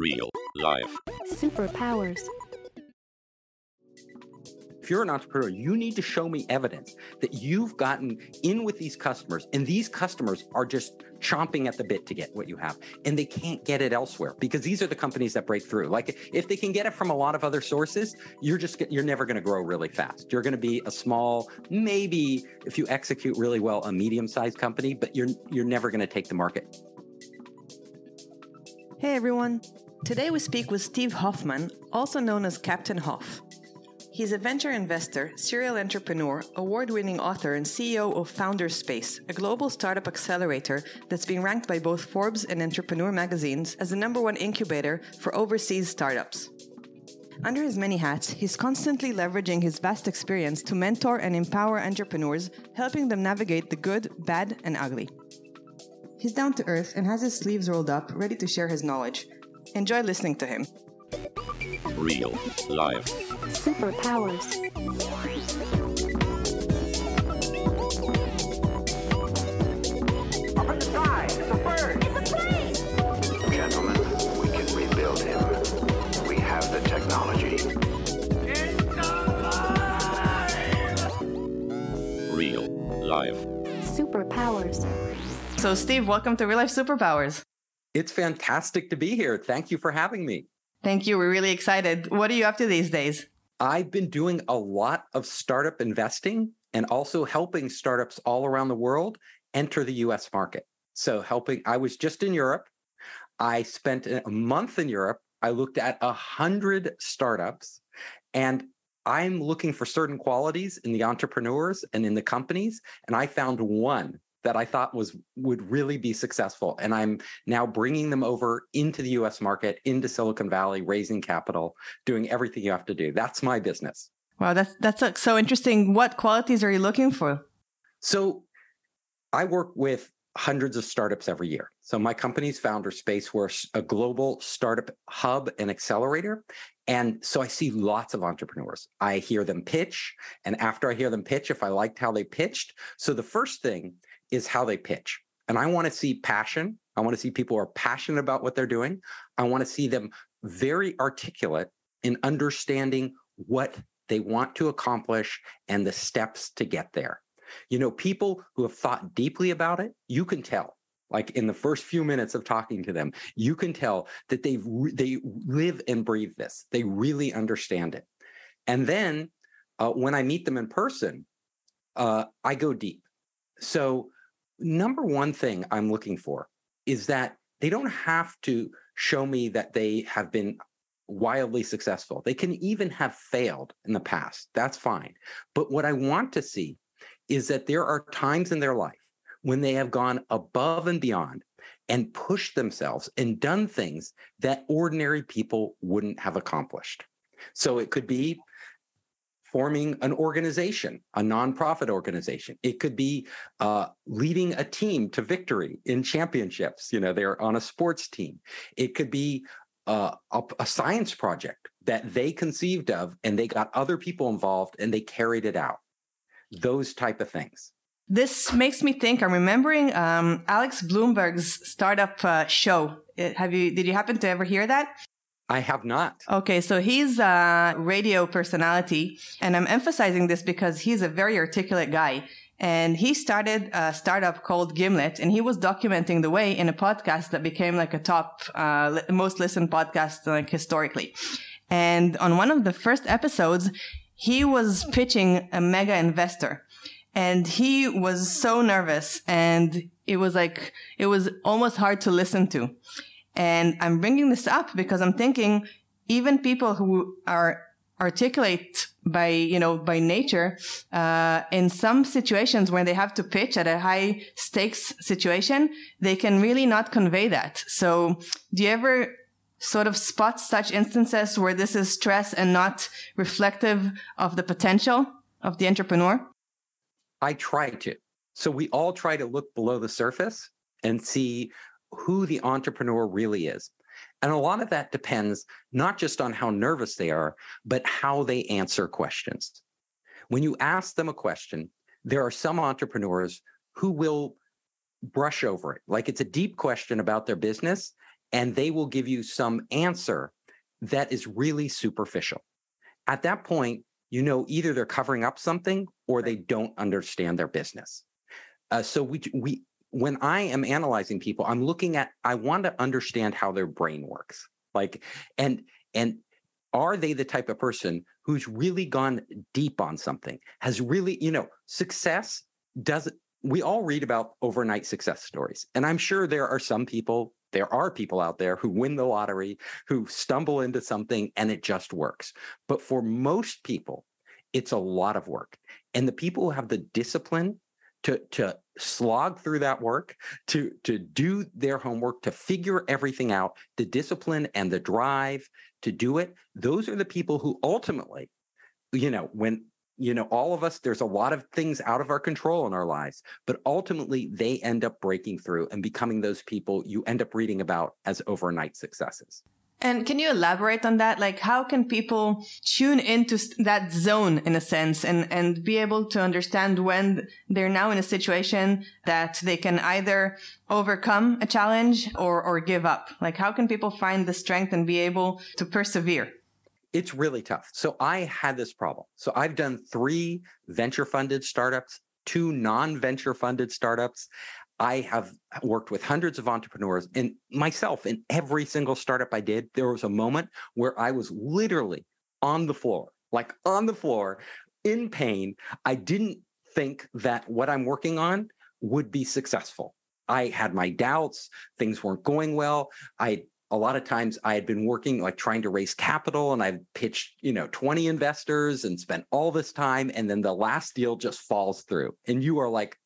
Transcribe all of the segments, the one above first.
Real life. Superpowers. If you're an entrepreneur, you need to show me evidence that you've gotten in with these customers and these customers are just chomping at the bit to get what you have and they can't get it elsewhere because these are the companies that break through. Like if they can get it from a lot of other sources, you're just you're never going to grow really fast. You're going to be a small, maybe if you execute really well, a medium-sized company, but you're you're never going to take the market. Hey everyone. Today we speak with Steve Hoffman, also known as Captain Hoff. He's a venture investor, serial entrepreneur, award winning author, and CEO of Founderspace, a global startup accelerator that's been ranked by both Forbes and Entrepreneur magazines as the number one incubator for overseas startups. Under his many hats, he's constantly leveraging his vast experience to mentor and empower entrepreneurs, helping them navigate the good, bad, and ugly. He's down to earth and has his sleeves rolled up, ready to share his knowledge. Enjoy listening to him. Real life. Superpowers. Gentlemen, we can rebuild him. We have the technology. Real life. Superpowers. So, Steve, welcome to Real Life Superpowers. It's fantastic to be here. Thank you for having me. Thank you. We're really excited. What are you up to these days? I've been doing a lot of startup investing and also helping startups all around the world enter the US market. So, helping, I was just in Europe. I spent a month in Europe. I looked at a hundred startups and I'm looking for certain qualities in the entrepreneurs and in the companies. And I found one that I thought was would really be successful. And I'm now bringing them over into the US market, into Silicon Valley, raising capital, doing everything you have to do. That's my business. Wow, that's that's so interesting. What qualities are you looking for? So I work with hundreds of startups every year. So my company's Founderspace. We're a global startup hub and accelerator. And so I see lots of entrepreneurs. I hear them pitch. And after I hear them pitch, if I liked how they pitched, so the first thing is how they pitch. And I want to see passion. I want to see people who are passionate about what they're doing. I want to see them very articulate in understanding what they want to accomplish and the steps to get there. You know, people who have thought deeply about it, you can tell. Like in the first few minutes of talking to them, you can tell that they they live and breathe this. They really understand it. And then uh, when I meet them in person, uh, I go deep. So number one thing I'm looking for is that they don't have to show me that they have been wildly successful. They can even have failed in the past. That's fine. But what I want to see is that there are times in their life when they have gone above and beyond and pushed themselves and done things that ordinary people wouldn't have accomplished. So it could be forming an organization, a nonprofit organization. It could be uh, leading a team to victory in championships. You know, they're on a sports team. It could be uh, a, a science project that they conceived of and they got other people involved and they carried it out. Those type of things. This makes me think. I'm remembering um, Alex Blumberg's startup uh, show. Have you? Did you happen to ever hear that? I have not. Okay, so he's a radio personality, and I'm emphasizing this because he's a very articulate guy. And he started a startup called Gimlet, and he was documenting the way in a podcast that became like a top, uh, most listened podcast like historically. And on one of the first episodes, he was pitching a mega investor and he was so nervous and it was like, it was almost hard to listen to. And I'm bringing this up because I'm thinking even people who are articulate by, you know, by nature, uh, in some situations when they have to pitch at a high stakes situation, they can really not convey that. So do you ever sort of spot such instances where this is stress and not reflective of the potential of the entrepreneur? I try to. So we all try to look below the surface and see who the entrepreneur really is. And a lot of that depends not just on how nervous they are, but how they answer questions. When you ask them a question, there are some entrepreneurs who will brush over it. Like it's a deep question about their business and they will give you some answer that is really superficial. At that point, you know either they're covering up something or they don't understand their business. Uh, so we we when I am analyzing people, I'm looking at I want to understand how their brain works. Like and and are they the type of person who's really gone deep on something has really you know success doesn't we all read about overnight success stories and i'm sure there are some people there are people out there who win the lottery who stumble into something and it just works but for most people it's a lot of work and the people who have the discipline to to slog through that work to to do their homework to figure everything out the discipline and the drive to do it. Those are the people who ultimately you know when you know all of us there's a lot of things out of our control in our lives but ultimately they end up breaking through and becoming those people you end up reading about as overnight successes and can you elaborate on that? Like, how can people tune into that zone in a sense and, and be able to understand when they're now in a situation that they can either overcome a challenge or, or give up? Like, how can people find the strength and be able to persevere? It's really tough. So I had this problem. So I've done three venture funded startups, two non venture funded startups. I have worked with hundreds of entrepreneurs and myself in every single startup I did, there was a moment where I was literally on the floor, like on the floor in pain. I didn't think that what I'm working on would be successful. I had my doubts, things weren't going well. I a lot of times I had been working like trying to raise capital and I've pitched, you know, 20 investors and spent all this time and then the last deal just falls through. And you are like,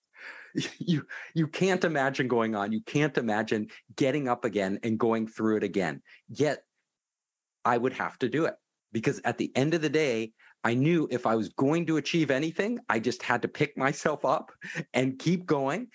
you you can't imagine going on. You can't imagine getting up again and going through it again. Yet i would have to do it because at the end of the day i knew if i was going to achieve anything i just had to pick myself up and keep going.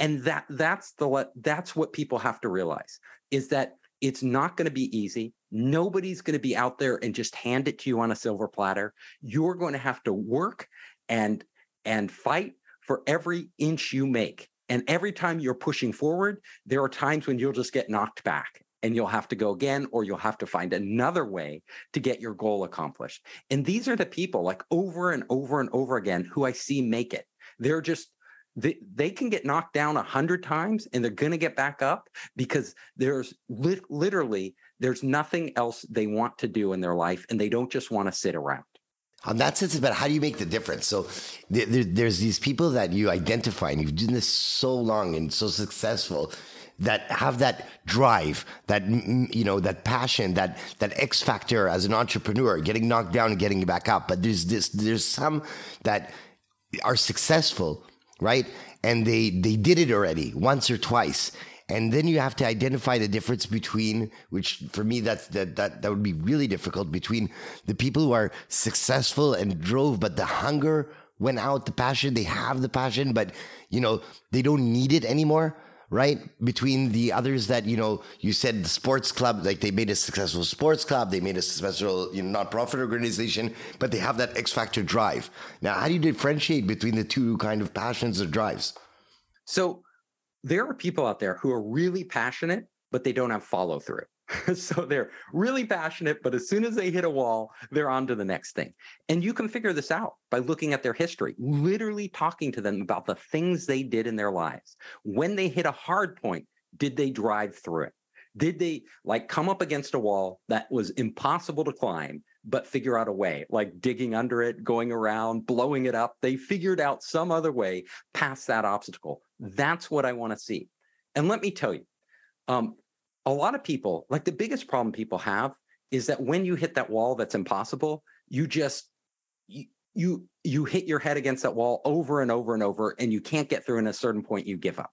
And that that's the that's what people have to realize is that it's not going to be easy. Nobody's going to be out there and just hand it to you on a silver platter. You're going to have to work and and fight for every inch you make. And every time you're pushing forward, there are times when you'll just get knocked back and you'll have to go again, or you'll have to find another way to get your goal accomplished. And these are the people like over and over and over again who I see make it. They're just, they, they can get knocked down a hundred times and they're going to get back up because there's li- literally, there's nothing else they want to do in their life and they don't just want to sit around on that sense about how do you make the difference. So there, there's these people that you identify and you've done this so long and so successful that have that drive that you know that passion that that x factor as an entrepreneur getting knocked down and getting back up. But there's this there's some that are successful right? And they they did it already once or twice and then you have to identify the difference between which for me that's that that that would be really difficult between the people who are successful and drove but the hunger went out the passion they have the passion but you know they don't need it anymore right? Between the others that you know you said the sports club like they made a successful sports club they made a successful you know non-profit organization but they have that x factor drive. Now how do you differentiate between the two kind of passions or drives? So there are people out there who are really passionate, but they don't have follow through. so they're really passionate, but as soon as they hit a wall, they're on to the next thing. And you can figure this out by looking at their history, literally talking to them about the things they did in their lives. When they hit a hard point, did they drive through it? Did they like come up against a wall that was impossible to climb, but figure out a way, like digging under it, going around, blowing it up? They figured out some other way past that obstacle. That's what I want to see. And let me tell you, um, a lot of people, like the biggest problem people have is that when you hit that wall that's impossible, you just you you, you hit your head against that wall over and over and over, and you can't get through. And at a certain point, you give up.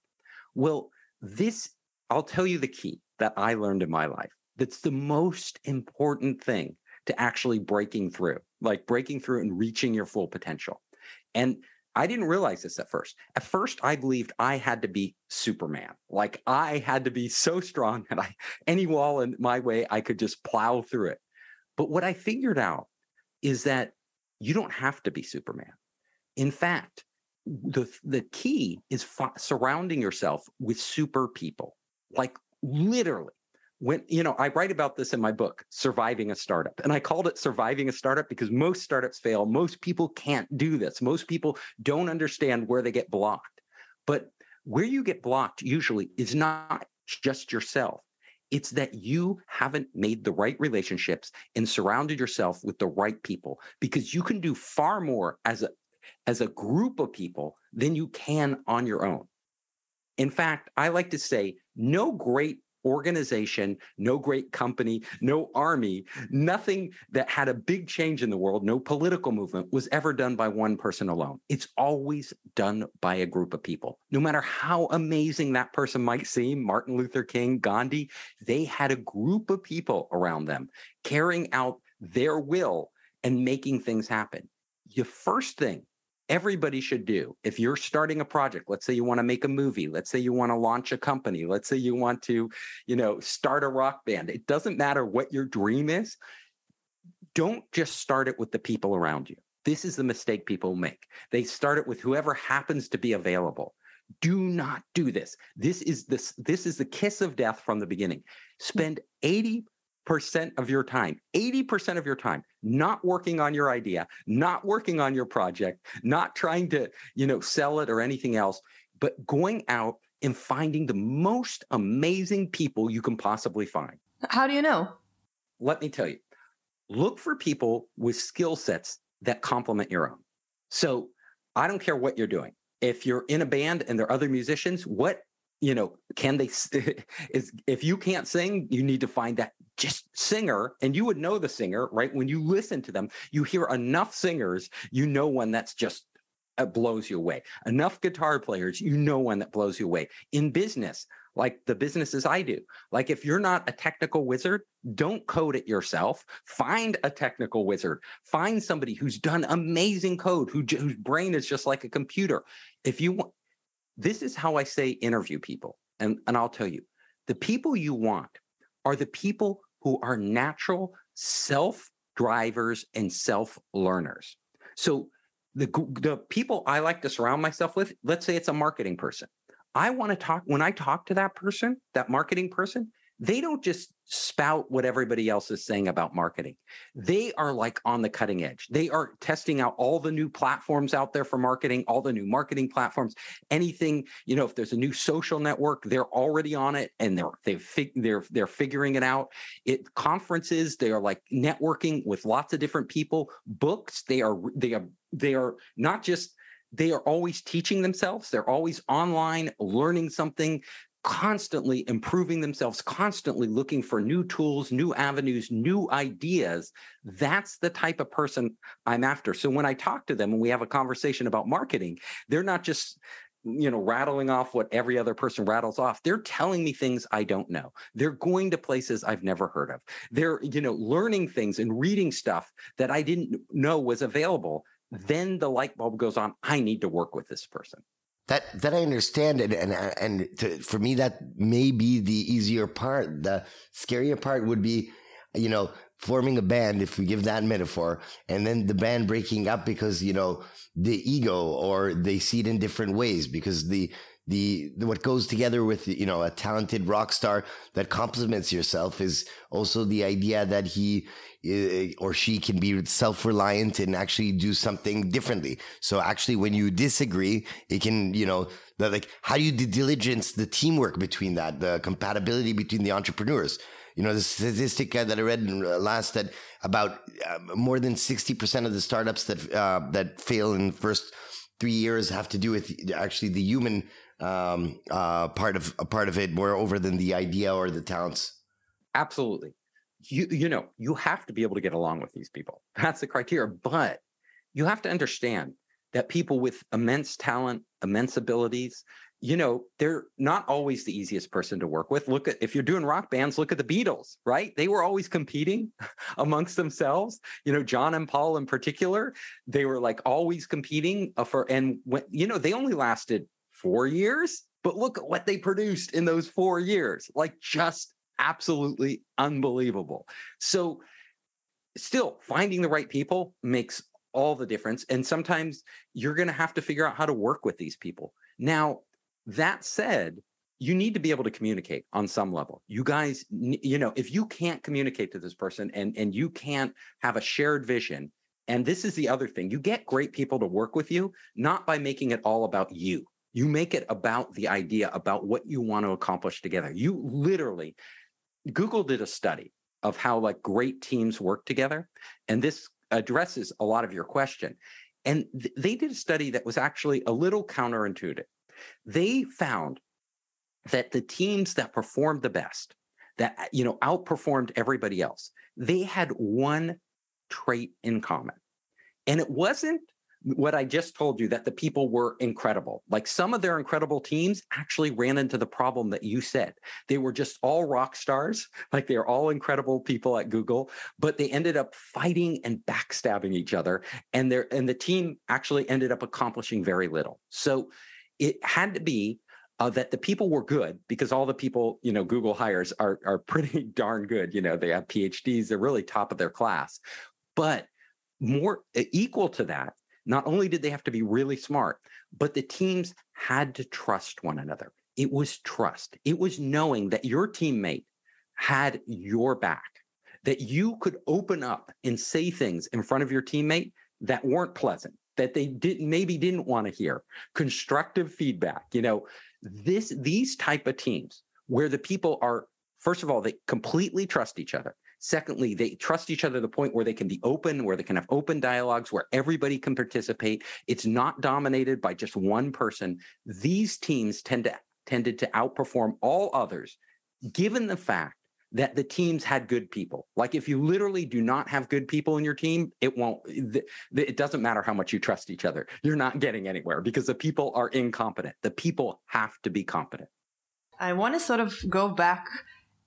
Well, this I'll tell you the key that I learned in my life. That's the most important thing to actually breaking through, like breaking through and reaching your full potential. And I didn't realize this at first. At first, I believed I had to be Superman. Like I had to be so strong that I any wall in my way, I could just plow through it. But what I figured out is that you don't have to be Superman. In fact, the the key is surrounding yourself with super people, like literally when you know i write about this in my book surviving a startup and i called it surviving a startup because most startups fail. Most people can't do this. Most people don't understand where they get blocked. But where you get blocked usually is not just yourself. It's that you haven't made the right relationships and surrounded yourself with the right people because you can do far more as a as a group of people than you can on your own. In fact i like to say no great organization, no great company, no army, nothing that had a big change in the world, no political movement was ever done by one person alone. It's always done by a group of people. No matter how amazing that person might seem, Martin Luther King, Gandhi, they had a group of people around them carrying out their will and making things happen. The first thing everybody should do if you're starting a project let's say you want to make a movie let's say you want to launch a company let's say you want to you know start a rock band it doesn't matter what your dream is don't just start it with the people around you. This is the mistake people make. They start it with whoever happens to be available. Do not do this. This is this this is the kiss of death from the beginning. Hmm. Spend 80 percent of your time 80% of your time not working on your idea not working on your project not trying to you know sell it or anything else but going out and finding the most amazing people you can possibly find. How do you know? let me tell you. Look for people with skill sets that complement your own. So i don't care what you're doing. If you're in a band and there are other musicians what you know can they is if you can't sing you need to find that just singer and you would know the singer right when you listen to them you hear enough singers you know one that's just uh, blows you away enough guitar players you know one that blows you away in business like the businesses I do. Like if you're not a technical wizard, don't code it yourself. Find a technical wizard. Find somebody who's done amazing code, who whose brain is just like a computer. If you want, this is how I say interview people. And, and I'll tell you, the people you want are the people who are natural self drivers and self learners. So the, the people I like to surround myself with, let's say it's a marketing person. I want to talk, when I talk to that person, that marketing person, they don't just spout what everybody else is saying about marketing. They are like on the cutting edge. They are testing out all the new platforms out there for marketing, all the new marketing platforms, anything, you know, if there's a new social network, they're already on it and they're they've fig- they're they're figuring it out. It conferences, they are like networking with lots of different people, books, they are they are they are not just they are always teaching themselves. They're always online learning something, constantly improving themselves, constantly looking for new tools, new avenues, new ideas. That's the type of person I'm after. So when I talk to them and we have a conversation about marketing, they're not just you know rattling off what every other person rattles off. They're telling me things i don't know. They're going to places i've never heard of. They're you know learning things and reading stuff that i didn't know was available. Mm-hmm. Then the light bulb goes on. I need to work with this person that that I understand, and and uh, and to, for me, that may be the easier part. The scarier part would be, you know, forming a band. If we give that metaphor, and then the band breaking up because you know the ego, or they see it in different ways because the the, the what goes together with you know a talented rock star that complements yourself is also the idea that he uh, or she can be self-reliant and actually do something differently. So actually when you disagree it can you know like how do you diligence the teamwork between that the compatibility between the entrepreneurs? You know the statistic that i read last that about uh, more than 60% of the startups that uh, that fail in the first three years have to do with actually the human um, uh, part of a part of it more over than the idea or the talents. Absolutely. You you know, you have to be able to get along with these people. That's the criteria. But you have to understand that people with immense talent, immense abilities, you know, they're not always the easiest person to work with. Look at if you're doing rock bands, look at the Beatles, right? They were always competing amongst themselves. You know, John and Paul in particular, they were like always competing uh, for and when you know, they only lasted four years, but look at what they produced in those four years. Like just absolutely unbelievable. So, still finding the right people makes all the difference. And sometimes you're going to have to figure out how to work with these people. Now, that said, you need to be able to communicate on some level. You guys, you know, if you can't communicate to this person and and you can't have a shared vision, and this is the other thing, you get great people to work with you not by making it all about you. You make it about the idea about what you want to accomplish together. You literally Google did a study of how like great teams work together and this addresses a lot of your question. And th- they did a study that was actually a little counterintuitive. They found that the teams that performed the best, that you know outperformed everybody else, they had one trait in common. And it wasn't what I just told you that the people were incredible. Like some of their incredible teams actually ran into the problem that you said. They were just all rock stars, like they're all incredible people at Google, but they ended up fighting and backstabbing each other and their and the team actually ended up accomplishing very little. So it had to be uh, that the people were good because all the people you know Google hires are are pretty darn good. You know, they have PhDs, they're really top of their class. But more equal to that, not only did they have to be really smart, but the teams had to trust one another. It was trust. It was knowing that your teammate had your back, that you could open up and say things in front of your teammate that weren't pleasant, that they didn't maybe didn't want to hear, constructive feedback. You know, this these type of teams where the people are first of all they completely trust each other secondly they trust each other to the point where they can be open where they can have open dialogues where everybody can participate. It's not dominated by just one person. These teams tend to tended to outperform all others given the fact that the teams had good people. Like if you literally do not have good people in your team it won't it doesn't matter how much you trust each other. You're not getting anywhere because the people are incompetent. The people have to be competent. I want to sort of go back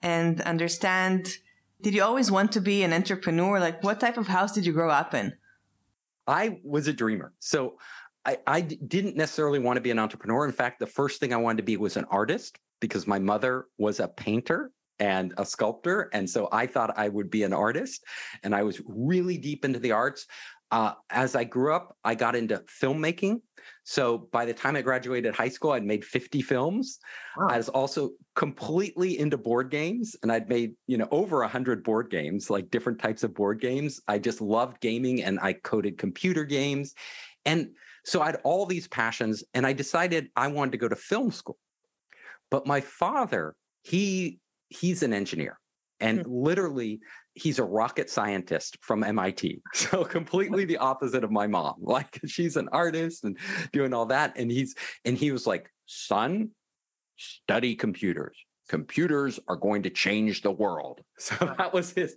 and understand did you always want to be an entrepreneur? Like, what type of house did you grow up in? I was a dreamer. So I, I didn't necessarily want to be an entrepreneur. In fact, the first thing I wanted to be was an artist because my mother was a painter and a sculptor. And so I thought I would be an artist. And I was really deep into the arts. Uh, as I grew up, I got into filmmaking. So by the time I graduated high school, I'd made 50 films. Wow. I was also completely into board games and I'd made, you know, over 100 board games, like different types of board games. I just loved gaming and I coded computer games. And so I had all these passions and I decided I wanted to go to film school. But my father, he he's an engineer and hmm. literally he's a rocket scientist from MIT. So completely the opposite of my mom. Like she's an artist and doing all that. And he's and he was like, son, study computers. Computers are going to change the world. So that was his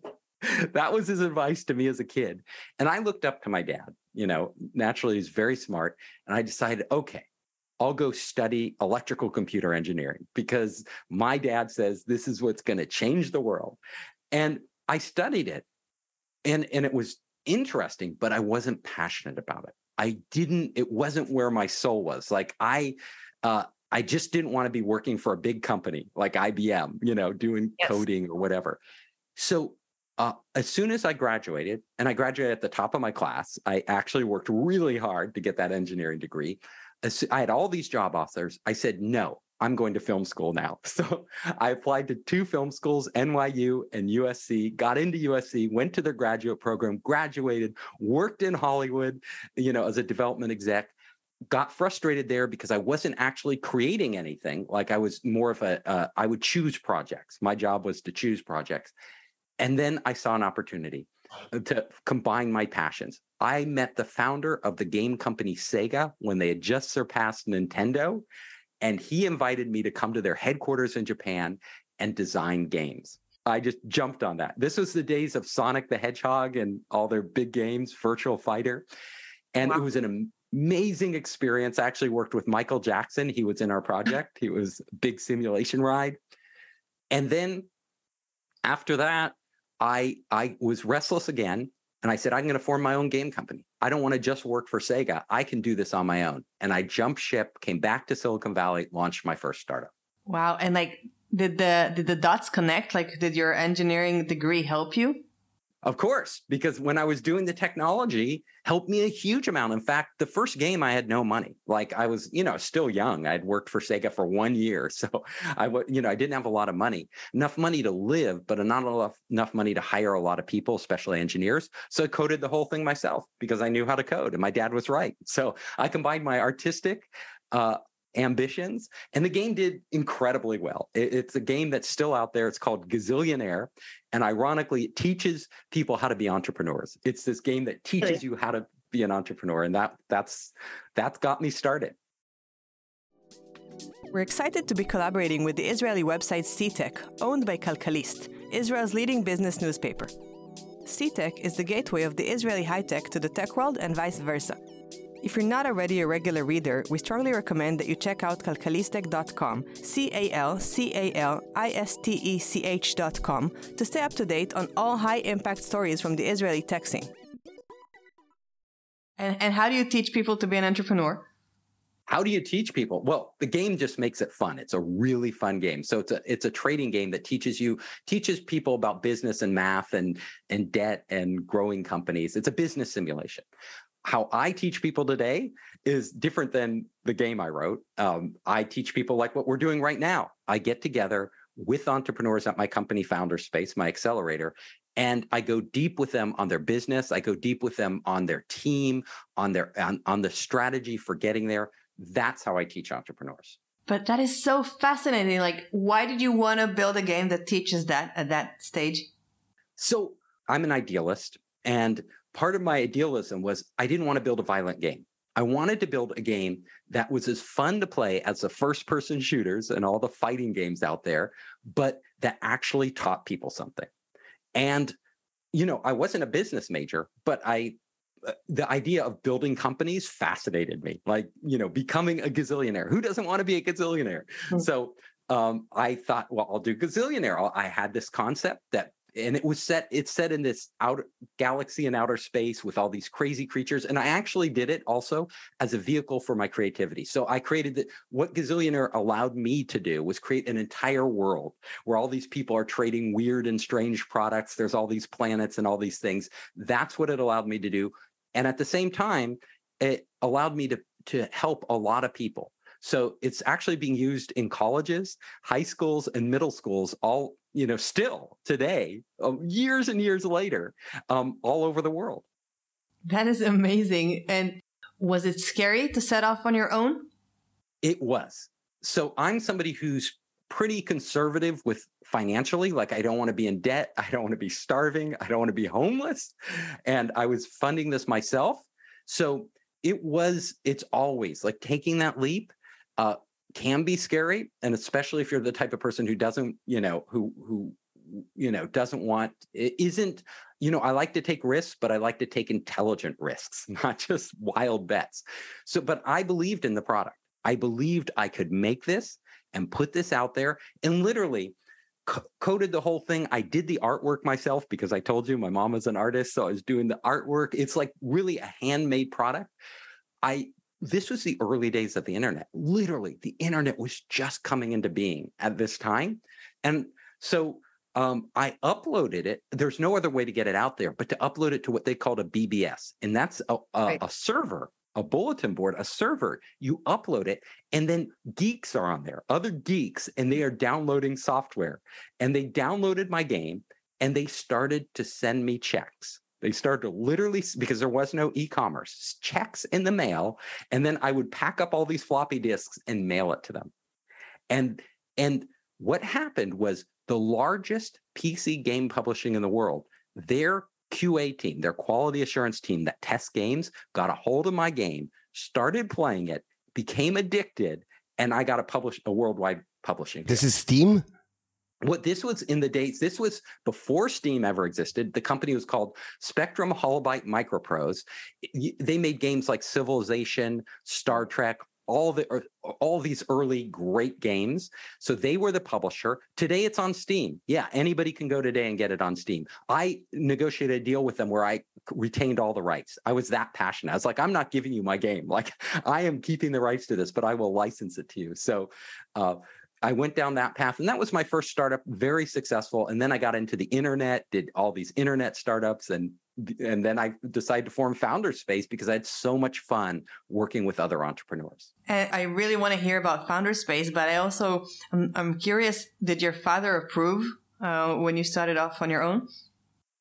that was his advice to me as a kid. And I looked up to my dad. You know, naturally he's very smart. And I decided, okay, I'll go study electrical computer engineering because my dad says this is what's going to change the world. And I studied it and, and it was interesting, but I wasn't passionate about it. I didn't, it wasn't where my soul was. Like I, uh, I just didn't want to be working for a big company like IBM, you know, doing Yes. coding or whatever. So uh, as soon as I graduated, and I graduated at the top of my class, I actually worked really hard to get that engineering degree. I had all these job offers. I said, no, I'm going to film school now. So I applied to two film schools, NYU and USC, got into USC, went to their graduate program, graduated, worked in Hollywood, you know, as a development exec. Got frustrated there because I wasn't actually creating anything. Like I was more of a, uh, I would choose projects. My job was to choose projects. And then I saw an opportunity to combine my passions. I met the founder of the game company Sega when they had just surpassed Nintendo, and he invited me to come to their headquarters in Japan and design games. I just jumped on that. This was the days of Sonic the Hedgehog and all their big games, Virtual Fighter. And Wow. it was an amazing experience. I actually worked with Michael Jackson. He was in our project. he was a big simulation ride. And then after that, I I was restless again and I said I'm going to form my own game company. I don't want to just work for Sega. I can do this on my own. And I jumped ship, came back to Silicon Valley, launched my first startup. Wow. And like, did the, did the dots connect? Like, did your engineering degree help you? Of course, because when I was doing the technology, helped me a huge amount. In fact, the first game I had no money. Like I was, you know, still young. I'd worked for Sega for one year, so I, w- you know, I didn't have a lot of money, enough money to live, but not enough enough money to hire a lot of people, especially engineers. So I coded the whole thing myself because I knew how to code, and my dad was right. So I combined my artistic. Uh, ambitions and the game did incredibly well. It, it's a game that's still out there. It's called gazillionaire and ironically it teaches people how to be entrepreneurs. It's this game that teaches you how to be an entrepreneur and that that's that's got me started. We're excited to be collaborating with the Israeli website CTech, owned by Calcalist, Israel's leading business newspaper. CTech is the gateway of the Israeli high tech to the tech world and vice versa. If you're not already a regular reader, we strongly recommend that you check out calcalistech.com, C A L C A L I S T E C H.com, to stay up to date on all high impact stories from the Israeli tech scene. And, and how do you teach people to be an entrepreneur? how do you teach people? Well the game just makes it fun. It's a really fun game. So it's a it's a trading game that teaches you teaches people about business and math and and debt and growing companies. It's a business simulation how I teach people today is different than the game I wrote. Um, I teach people like what we're doing right now. I get together with entrepreneurs at my company Founder Space, my accelerator, and I go deep with them on their business. I go deep with them on their team, on their on, on the strategy for getting there. That's how I teach entrepreneurs. But that is so fascinating. Like, why did you want to build a game that teaches that at that stage? So I'm an idealist, and part of my idealism was I didn't want to build a violent game. I wanted to build a game that was as fun to play as the first person shooters and all the fighting games out there, but that actually taught people something. And, you know, I wasn't a business major, but I, uh, the idea of building companies fascinated me. Like, you know, becoming a gazillionaire. Who doesn't want to be a gazillionaire? Mm-hmm. So um, I thought, well, I'll do gazillionaire. I had this concept that and it was set it's set in this outer galaxy and outer space with all these crazy creatures and i actually did it also as a vehicle for my creativity. So i created the, what gazillionaire allowed me to do was create an entire world where all these people are trading weird and strange products there's all these planets and all these things. That's what it allowed me to do and at the same time it allowed me to to help a lot of people. So it's actually being used in colleges, high schools, and middle schools, all, you know, still today, um, years and years later, um, all over the world. That is amazing. And was it scary to set off on your own? It was. So I'm somebody who's pretty conservative with financially. Like, I don't want to be in debt. I don't want to be starving. I don't want to be homeless. And I was funding this myself. So it was, it's always like taking that leap uh, can be scary, and especially if you're the type of person who doesn't, you know, who who you know doesn't want it isn't you know i like to take risks but i like to take intelligent risks not just wild bets. So but i believed in the product. I believed i could make this and put this out there and literally co- coded the whole thing. I did the artwork myself because i told you my mom was an artist so i was doing the artwork. It's like really a handmade product. I this was the early days of the internet. Literally, the internet was just coming into being at this time. And so um, I uploaded it. There's no other way to get it out there but to upload it to what they called a BBS. And that's a, a, right. a server, a bulletin board, a server. You upload it, and then geeks are on there, other geeks, and they are downloading software. And they downloaded my game and they started to send me checks. They started to literally, because there was no e commerce, checks in the mail. And then I would pack up all these floppy disks and mail it to them. And, and what happened was the largest PC game publishing in the world, their QA team, their quality assurance team that tests games, got a hold of my game, started playing it, became addicted, and I got a publish a worldwide publishing. This is Steam? What this was in the dates this was before steam ever existed. The company was called spectrum holobyte microprose. They made games like civilization star trek all the all these early great games. So they were the publisher. Today it's on steam. Yeah anybody can go today and get it on steam. I negotiated a deal with them where i retained all the rights. I was that passionate. I was like i'm not giving you my game. Like i am keeping the rights to this but i will license it to you. So uh, I went down that path, and that was my first startup, very successful. And then I got into the internet, did all these internet startups, and and then I decided to form Founder Space because I had so much fun working with other entrepreneurs. And I really want to hear about Founder Space, but I also I'm, I'm curious: Did your father approve uh, when you started off on your own?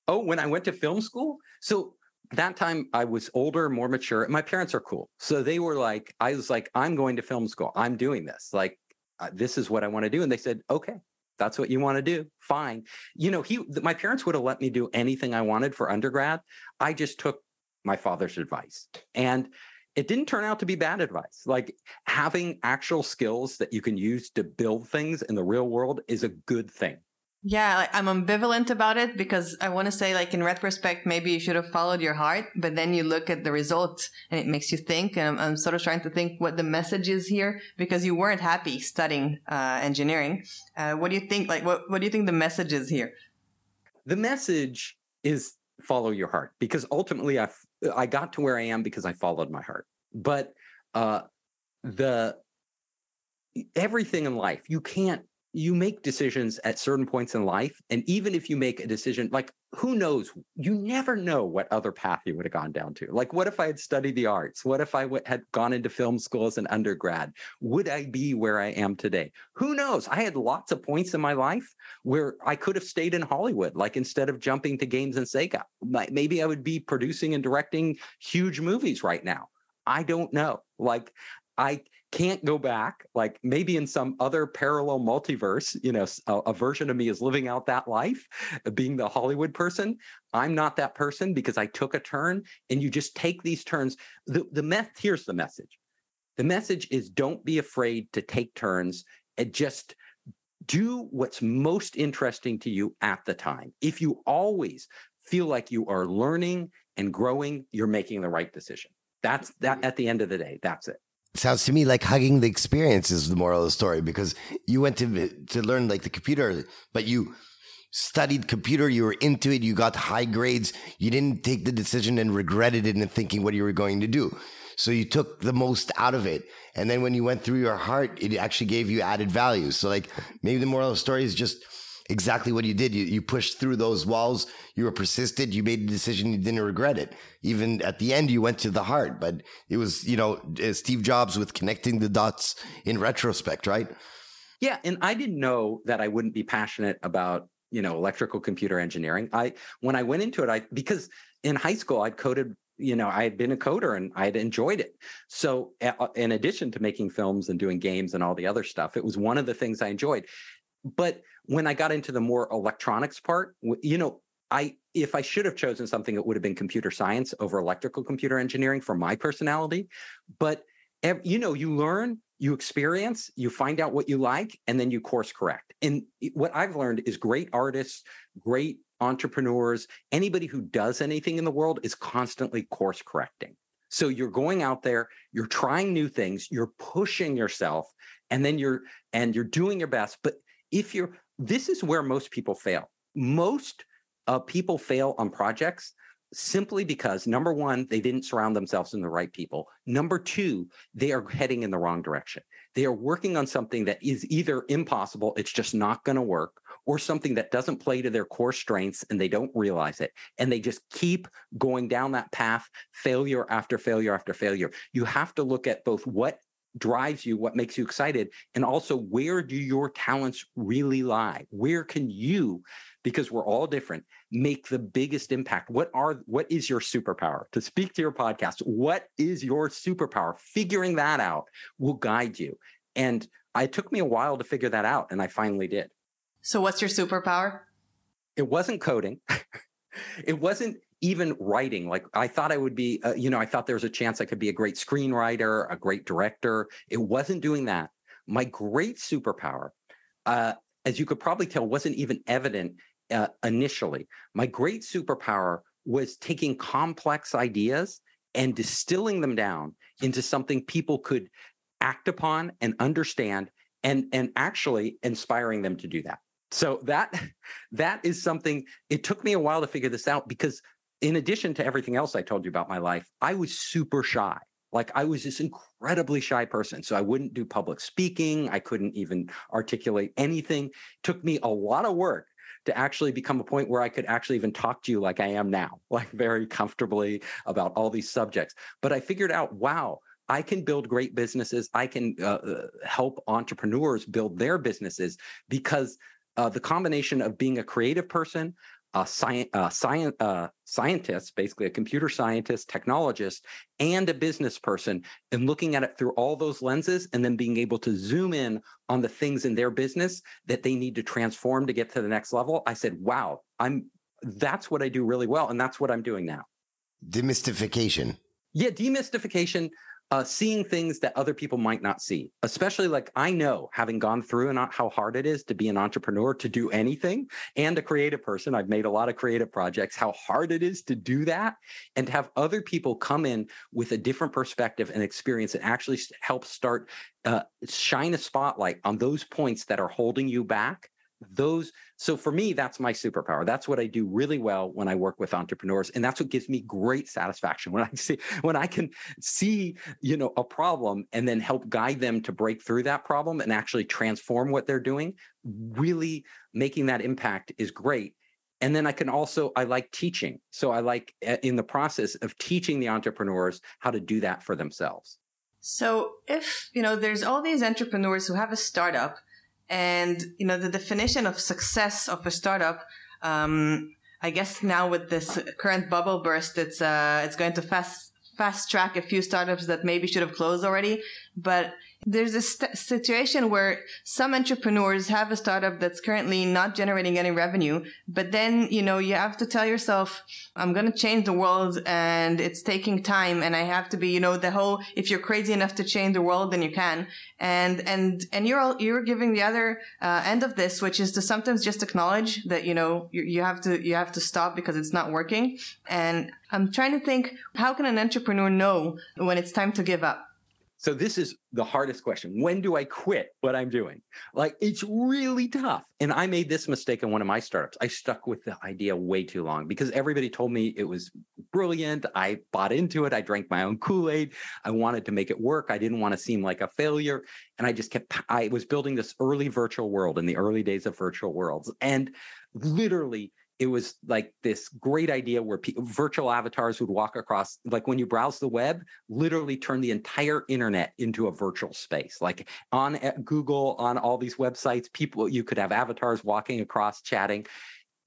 Oh, when I went to film school, so that time I was older, more mature. My parents are cool, so they were like, I was like, I'm going to film school. I'm doing this. Like, Uh, this is what I want to do, and they said, okay that's what you want to do fine. You know he my parents would have let me do anything i wanted for undergrad. I just took my father's advice and it didn't turn out to be bad advice. Like having actual skills that you can use to build things in the real world is a good thing yeah, like, I'm ambivalent about it because I want to say, like, in retrospect, maybe you should have followed your heart, but then you look at the results and it makes you think. And I'm, I'm sort of trying to think what the message is here because you weren't happy studying uh, engineering. Uh, what do you think? Like, what, what do you think the message is here? The message is follow your heart because ultimately I, I got to where I am because I followed my heart. But uh, the everything in life, you can't you make decisions at certain points in life. And even if you make a decision, like who knows, you never know what other path you would have gone down to. Like, what if I had studied the arts? What if I w- had gone into film school as an undergrad? Would I be where I am today? Who knows? I had lots of points in my life where I could have stayed in Hollywood, like instead of jumping to games and Sega. Maybe I would be producing and directing huge movies right now. I don't know. Like, I can't go back like maybe in some other parallel multiverse you know a, a, version of me is living out that life uh, being the hollywood person. I'm not that person because i took a turn and you just take these turns. The, the meth here's the message. The message is don't be afraid to take turns and just do what's most interesting to you at the time. If you always feel like you are learning and growing you're making the right decision. That's that mm-hmm. at the end of the day that's it sounds to me like hugging the experience is the moral of the story because you went to to learn like the computer, but you studied computer, you were into it, you got high grades, you didn't take the decision and regretted it and thinking what you were going to do. So you took the most out of it. And then when you went through your heart, it actually gave you added value. So like maybe the moral of the story is just exactly what you did. You, you pushed through those walls. You were persistent. You made a decision. You didn't regret it. Even at the end, you went to the heart, but it was, you know, uh, Steve Jobs with connecting the dots in retrospect, right? Yeah. And I didn't know that I wouldn't be passionate about, you know, electrical computer engineering. I, when I went into it, I, because in high school, I'd coded you know i had been a coder and i had enjoyed it so in addition to making films and doing games and all the other stuff it was one of the things i enjoyed but when I got into the more electronics part, you know, I if I should have chosen something, it would have been computer science over electrical computer engineering for my personality. But you know, you learn, you experience, you find out what you like, and then you course correct. And what I've learned is great artists, great entrepreneurs, anybody who does anything in the world is constantly course correcting. So you're going out there, you're trying new things, you're pushing yourself, and then you're and you're doing your best. But if you're this is where most people fail. Most uh, people fail on projects simply because number one they didn't surround themselves in the right people. Number two they are heading in the wrong direction. They are working on something that is either impossible it's just not going to work or something that doesn't play to their core strengths and they don't realize it and they just keep going down that path failure after failure after failure. You have to look at both what drives you, what makes you excited, and also where do your talents really lie? Where can you, because we're all different, make the biggest impact? What are what is your superpower? To speak to your podcast, what is your superpower? Figuring that out will guide you. And it took me a while to figure that out, and I finally did. So, what's your superpower? It wasn't coding. it wasn't even writing like i thought i would be uh, you know i thought there was a chance i could be a great screenwriter a great director. It wasn't doing that. My great superpower uh, as you could probably tell wasn't even evident uh, initially. My great superpower was taking complex ideas and distilling them down into something people could act upon and understand and and actually inspiring them to do that. So that that is something it took me a while to figure this out because in addition to everything else I told you about my life, I was super shy. Like I was this incredibly shy person. So I wouldn't do public speaking. I couldn't even articulate anything. It took me a lot of work to actually become a point where I could actually even talk to you like I am now, like very comfortably about all these subjects. But I figured out, wow, I can build great businesses. I can uh, uh help entrepreneurs build their businesses because uh, the combination of being a creative person, a science, uh, science, uh, scientist, basically a computer scientist, technologist, and a business person, and looking at it through all those lenses, and then being able to zoom in on the things in their business that they need to transform to get to the next level. I said, "Wow, I'm that's what I do really well, and that's what I'm doing now." Demystification. Yeah, demystification uh, seeing things that other people might not see, especially like I know having gone through and how hard it is to be an entrepreneur, to do anything and a creative person. I've made a lot of creative projects, how hard it is to do that and have other people come in with a different perspective and experience and actually help start uh, shine a spotlight on those points that are holding you back those so for me that's my superpower. That's what i do really well when i work with entrepreneurs and that's what gives me great satisfaction. When i see when i can see you know a problem and then help guide them to break through that problem and actually transform what they're doing really making that impact is great. And then i can also i like teaching. So i like eh, in the process of teaching the entrepreneurs how to do that for themselves. So if you know there's all these entrepreneurs who have a startup and, you know, the definition of success of a startup, um, I guess now with this current bubble burst, it's, uh, it's going to fast, fast track a few startups that maybe should have closed already. But there's a st- situation where some entrepreneurs have a startup that's currently not generating any revenue, but then, you know, you have to tell yourself, I'm going to change the world and it's taking time and I have to be, you know, the whole, if you're crazy enough to change the world, then you can. And, and, and you're, all, you're giving the other uh, end of this, which is to sometimes just acknowledge that, you know, you, you have to, you have to stop because it's not working. And I'm trying to think, how can an entrepreneur know when it's time to give up? So this is the hardest question. When do I quit what I'm doing? Like it's really tough. And I made this mistake in one of my startups. I stuck with the idea way too long because everybody told me it was brilliant. I bought into it. I drank my own Kool-Aid. I wanted to make it work. I didn't want to seem like a failure. And I just kept I was building this early virtual world in the early days of virtual worlds. And literally it was like this great idea where pe- virtual avatars would walk across like when you browse the web literally turn the entire internet into a virtual space like on eh, google on all these websites people you could have avatars walking across chatting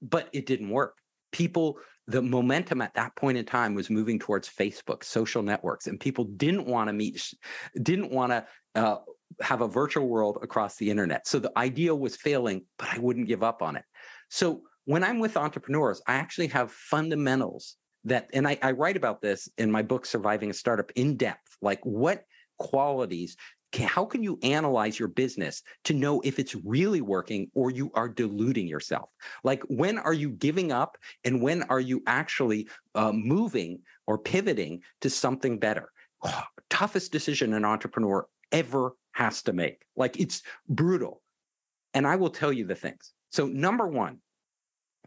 but it didn't work. People the momentum at that point in time was moving towards facebook social networks and people didn't want to meet didn't want to uh, have a virtual world across the internet. So the idea was failing but i wouldn't give up on it. So when I'm with entrepreneurs, I actually have fundamentals that, and I, I write about this in my book, Surviving a Startup, in depth. Like, what qualities how can you analyze your business to know if it's really working or you are deluding yourself? Like when are you giving up and when are you actually uh, moving or pivoting to something better? Oh, toughest decision an entrepreneur ever has to make. Like it's brutal. And i will tell you the things. So number one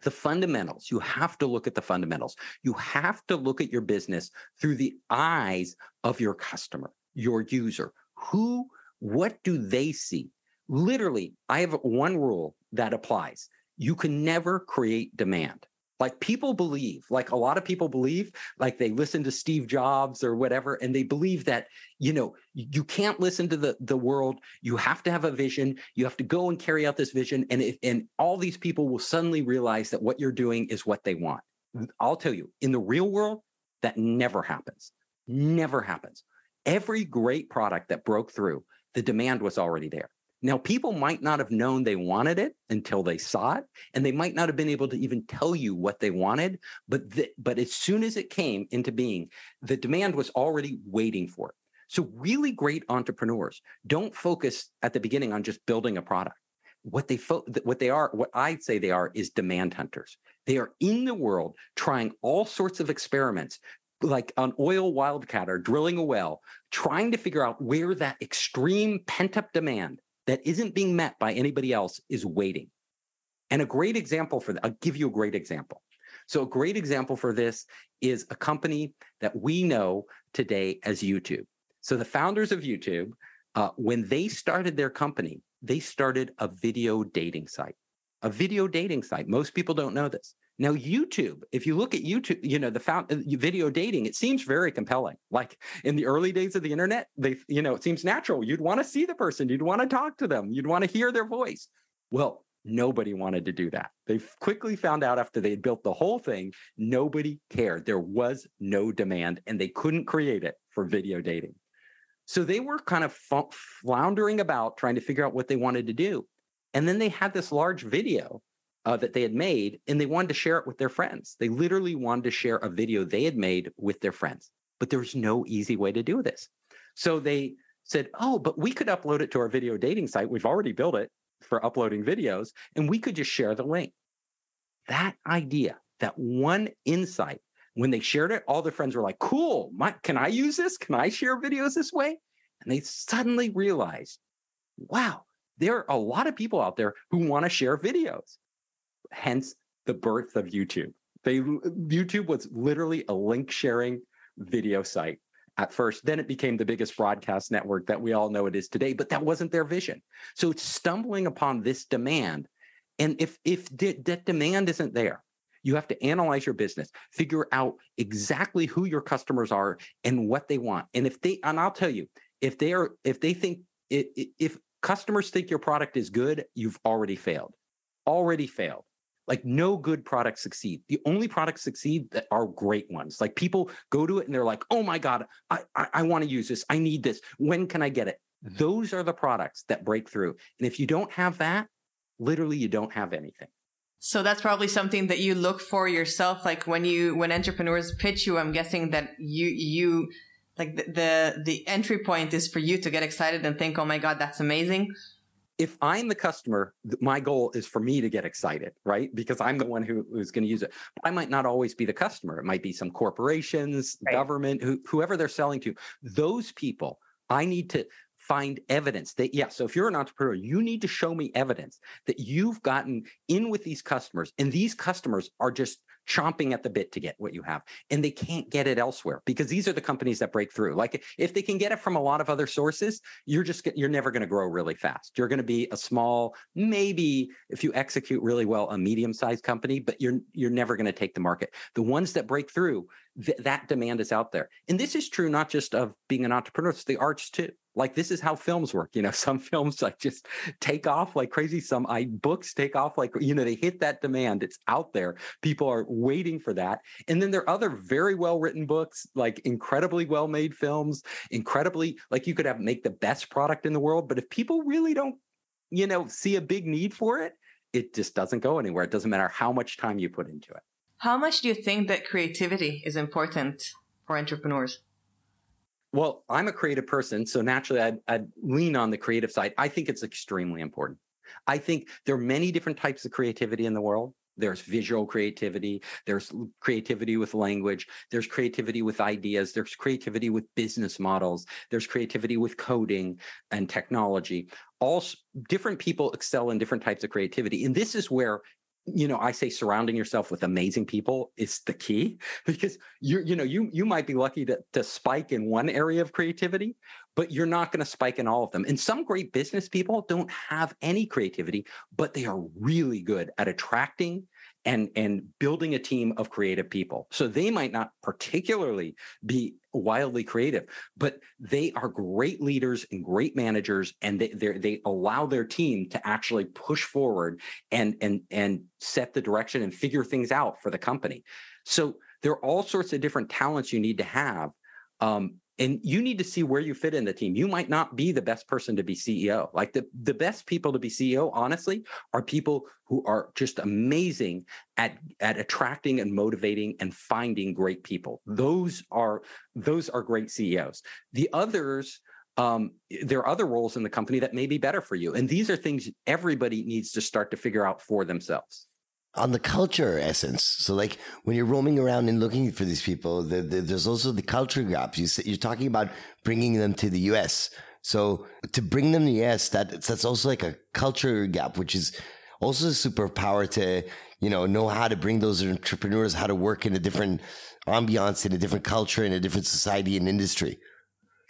the fundamentals. You have to look at the fundamentals. You have to look at your business through the eyes of your customer, your user. Who, what do they see? Literally, I have one rule that applies. You can never create demand. Like people believe, like a lot of people believe, like they listen to Steve Jobs or whatever, and they believe that, you know, you can't listen to the, the world. You have to have a vision. You have to go and carry out this vision. And, and all these people will suddenly realize that what you're doing is what they want. I'll tell you, in the real world, that never happens. Never happens. Every great product that broke through, the demand was already there. Now, people might not have known they wanted it until they saw it, and they might not have been able to even tell you what they wanted. But the, but as soon as it came into being, the demand was already waiting for it. So, really great entrepreneurs don't focus at the beginning on just building a product. What they fo- what they are, what I'd say they are, is demand hunters. They are in the world trying all sorts of experiments like an oil wildcatter drilling a well, trying to figure out where that extreme pent up demand that isn't being met by anybody else is waiting. And a great example for that, I'll give you a great example. So a great example for this is a company that we know today as YouTube. So the founders of YouTube, uh, when they started their company, they started a video dating site. A video dating site. Most people don't know this. Now, YouTube, if you look at YouTube, you know, the found, uh, video dating, it seems very compelling. Like in the early days of the internet, they, you know, it seems natural. You'd want to see the person, you'd want to talk to them, you'd want to hear their voice. Well, nobody wanted to do that. They quickly found out after they had built the whole thing, nobody cared. There was no demand and they couldn't create it for video dating. So they were kind of floundering about trying to figure out what they wanted to do. And then they had this large video uh, that they had made and they wanted to share it with their friends. They literally wanted to share a video they had made with their friends, but there was no easy way to do this. So they said, Oh, but we could upload it to our video dating site. We've already built it for uploading videos, and we could just share the link. That idea, that one insight, when they shared it, all their friends were like, Cool, my, can I use this? Can I share videos this way? And they suddenly realized, Wow, there are a lot of people out there who want to share videos hence the birth of YouTube. They YouTube was literally a link sharing video site at first. Then it became the biggest broadcast network that we all know it is today, but that wasn't their vision. So it's stumbling upon this demand. And if if that demand isn't there, you have to analyze your business, figure out exactly who your customers are and what they want. And if they and I'll tell you, if they are if they think if customers think your product is good, you've already failed. Already failed like no good products succeed. The only products succeed that are great ones. Like people go to it and they're like, oh my God, I, I, I want to use this. I need this. When can I get it? Mm-hmm. Those are the products that break through. And if you don't have that, literally you don't have anything. So that's probably something that you look for yourself. Like when you, when entrepreneurs pitch you, I'm guessing that you, you, like the, the, the entry point is for you to get excited and think, oh my God, that's amazing if I'm the customer, my goal is for me to get excited, right? Because I'm the one who, who's going to use it. I might not always be the customer. It might be some corporations, right. government, who, whoever they're selling to. Those people, I need to find evidence that, yeah, so if you're an entrepreneur, you need to show me evidence that you've gotten in with these customers and these customers are just chomping at the bit to get what you have and they can't get it elsewhere because these are the companies that break through. Like if they can get it from a lot of other sources you're just you're never going to grow really fast. You're going to be a small maybe if you execute really well a medium sized company but you're you're never going to take the market. The ones that break through th- that demand is out there. And this is true not just of being an entrepreneur it's the arts too. Like this is how films work you know? Some films like just take off like crazy. Some I, books take off like you know they hit that demand. It's out there. People are waiting for that and then there are other very well written books like incredibly well made films incredibly like you could have make the best product in the world but if people really don't you know see a big need for it it just doesn't go anywhere it doesn't matter how much time you put into it how much do you think that creativity is important for entrepreneurs well, I'm a creative person, so naturally I'd, I'd, lean on the creative side. I think it's extremely important. I think there are many different types of creativity in the world. There's visual creativity, there's creativity with language, there's creativity with ideas, there's creativity with business models, there's creativity with coding and technology. All different people excel in different types of creativity. And this is where you know i say surrounding yourself with amazing people is the key because you you know you you might be lucky to, to spike in one area of creativity but you're not going to spike in all of them. And some great business people don't have any creativity but they are really good at attracting and and building a team of creative people. So they might not particularly be wildly creative but they are great leaders and great managers and they they allow their team to actually push forward and and and set the direction and figure things out for the company. So there are all sorts of different talents you need to have um, and you need to see where you fit in the team. You might not be the best person to be CEO. Like the, the best people to be CEO, honestly, are people who are just amazing at, at attracting and motivating and finding great people. Those are those are great CEOs. The others, um, there are other roles in the company that may be better for you. And these are things everybody needs to start to figure out for themselves on the culture essence. So, like when you're roaming around and looking for these people, the, the, there's also the culture gap. You, you're talking about bringing them to the US. So, to bring them to the US, that that's also like a culture gap, which is also a superpower to you know, know how to bring those entrepreneurs how to work in a different ambiance, in a different culture, in a different society and industry.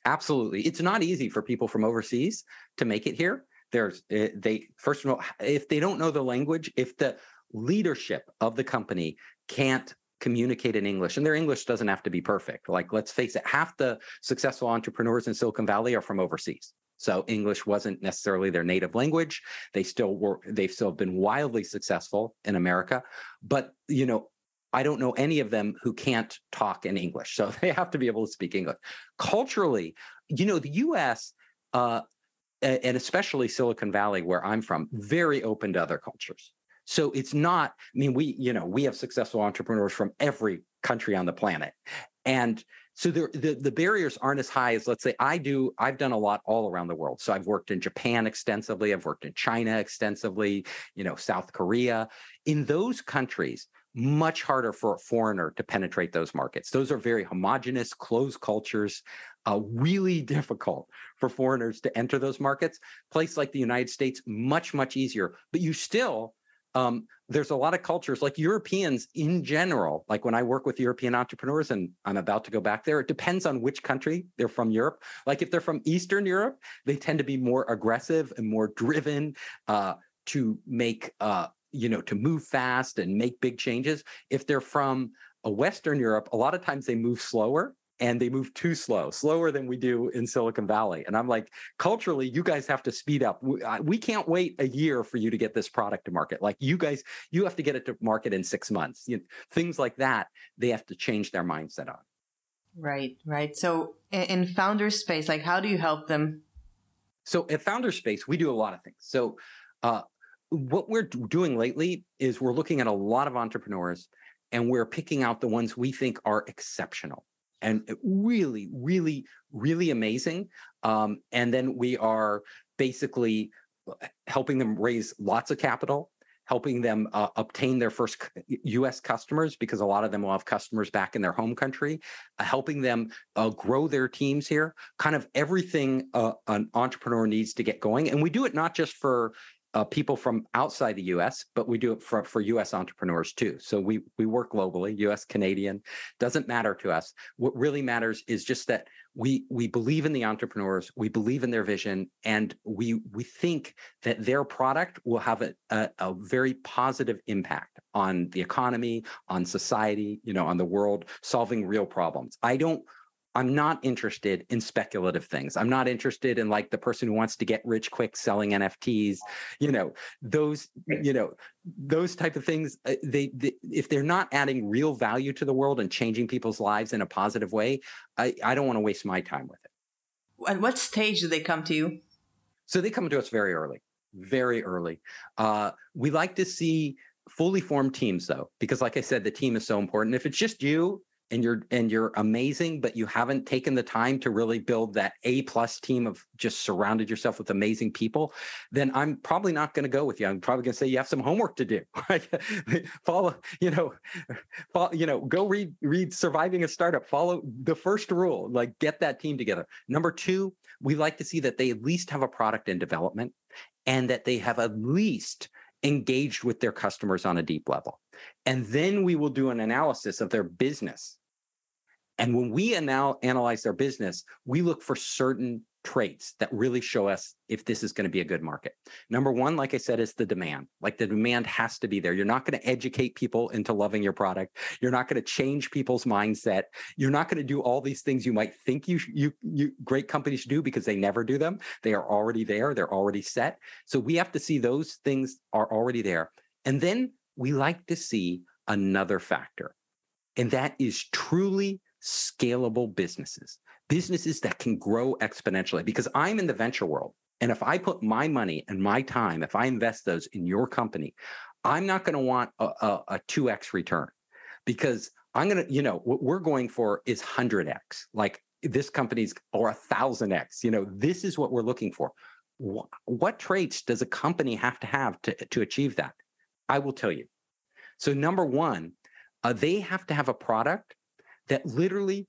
Absolutely. It's not easy for people from overseas to make it here. There's eh, they first of all, if they don't know the language, if the leadership of the company can't communicate in English, and their English doesn't have to be perfect. Like, let's face it, half the successful entrepreneurs in Silicon Valley are from overseas. So English wasn't necessarily their native language. They still were, they've still been wildly successful in America. But, you know, I don't know any of them who can't talk in English. So they have to be able to speak English. Culturally, you know, the US, uh, and especially Silicon Valley, where I'm from, very open to other cultures. So it's not, I mean, we, you know, we have successful entrepreneurs from every country on the planet. And so the, the, the barriers aren't as high as let's say I do. I've done a lot all around the world. So I've worked in Japan extensively. I've worked in China extensively. You know, South Korea. In those countries, much harder for a foreigner to penetrate those markets. Those are very homogenous, closed cultures. Uh, really difficult for foreigners to enter those markets. Place like the United States, much much easier. But you still um, there's a lot of cultures like Europeans in general. Like when I work with European entrepreneurs, and I'm about to go back there, it depends on which country they're from Europe. Like if they're from Eastern Europe, they tend to be more aggressive and more driven uh, to make, uh, you know, to move fast and make big changes. If they're from a Western Europe, a lot of times they move slower and they move too slow, slower than we do in Silicon Valley. And I'm like, culturally, you guys have to speed up. We, I, we, can't wait a year for you to get this product to market. Like you guys, you have to get it to market in six months. You know, things like that, they have to change their mindset on. Right, right. So in founder space, like how do you help them? So at founder space, we do a lot of things. So uh, what we're doing lately is we're looking at a lot of entrepreneurs and we're picking out the ones we think are exceptional and really, really, really amazing. Um, and then we are basically uh, helping them raise lots of capital, helping them uh, obtain their first US customers because a lot of them will have customers back in their home country, uh, helping them uh, grow their teams here, kind of everything uh, an entrepreneur needs to get going. And we do it not just for uh, people from outside the U.S., but we do it for, for U.S. entrepreneurs too. So we we work globally, U.S. Canadian doesn't matter to us. What really matters is just that we we believe in the entrepreneurs, we believe in their vision, and we we think that their product will have a, a, a very positive impact on the economy, on society, you know, on the world, solving real problems. I don't I'm not interested in speculative things. I'm not interested in like the person who wants to get rich quick selling NFTs. You know, those, you know, those type of things. Uh, they, they, if they're not adding real value to the world and changing people's lives in a positive way, I, I don't want to waste my time with it. At what stage do they come to you? So they come to us very early, very early. Uh, we like to see fully formed teams though, because like I said, the team is so important. If it's just you and you're and you're amazing but you haven't taken the time to really build that a plus team of just surrounded yourself with amazing people then i'm probably not going to go with you. I'm probably going to say you have some homework to do. Follow you know follow, you know go read read surviving a startup. Follow the first rule like get that team together. Number two we like to see that they at least have a product in development and that they have at least engaged with their customers on a deep level. And then we will do an analysis of their business. And when we now analyze their business, we look for certain traits that really show us if this is going to be a good market. Number one, like I said, is the demand. Like the demand has to be there. You're not going to educate people into loving your product. You're not going to change people's mindset. You're not going to do all these things you might think you, you, you great companies do because they never do them. They are already there. They're already set. So we have to see those things are already there. And then we like to see another factor. And that is truly scalable businesses, businesses that can grow exponentially. Because I'm in the venture world. And if I put my money and my time, if I invest those in your company, I'm not going to want a, a, a 2x return because I'm going to, you know, what we're going for is 100x. Like this company's or a thousand X, you know, this is what we're looking for. What, what traits does a company have to have to, to achieve that? I will tell you. So number one, uh, they have to have a product that literally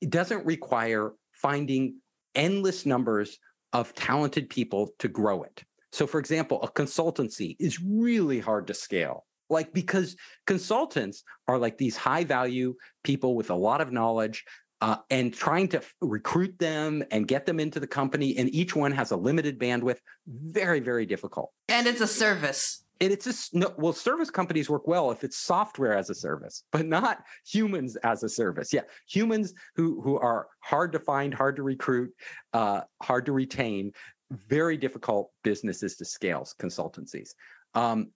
it doesn't require finding endless numbers of talented people to grow it. So, for example, a consultancy is really hard to scale. like because consultants are like these high value people with a lot of knowledge uh, and trying to f- recruit them and get them into the company and each one has a limited bandwidth very very difficult And it's a service. And it's just no well service companies work well if it's software as a service but not humans as a service. Yeah humans who who are hard to find hard to recruit uh, hard to retain very difficult businesses to scale consultancies. Um,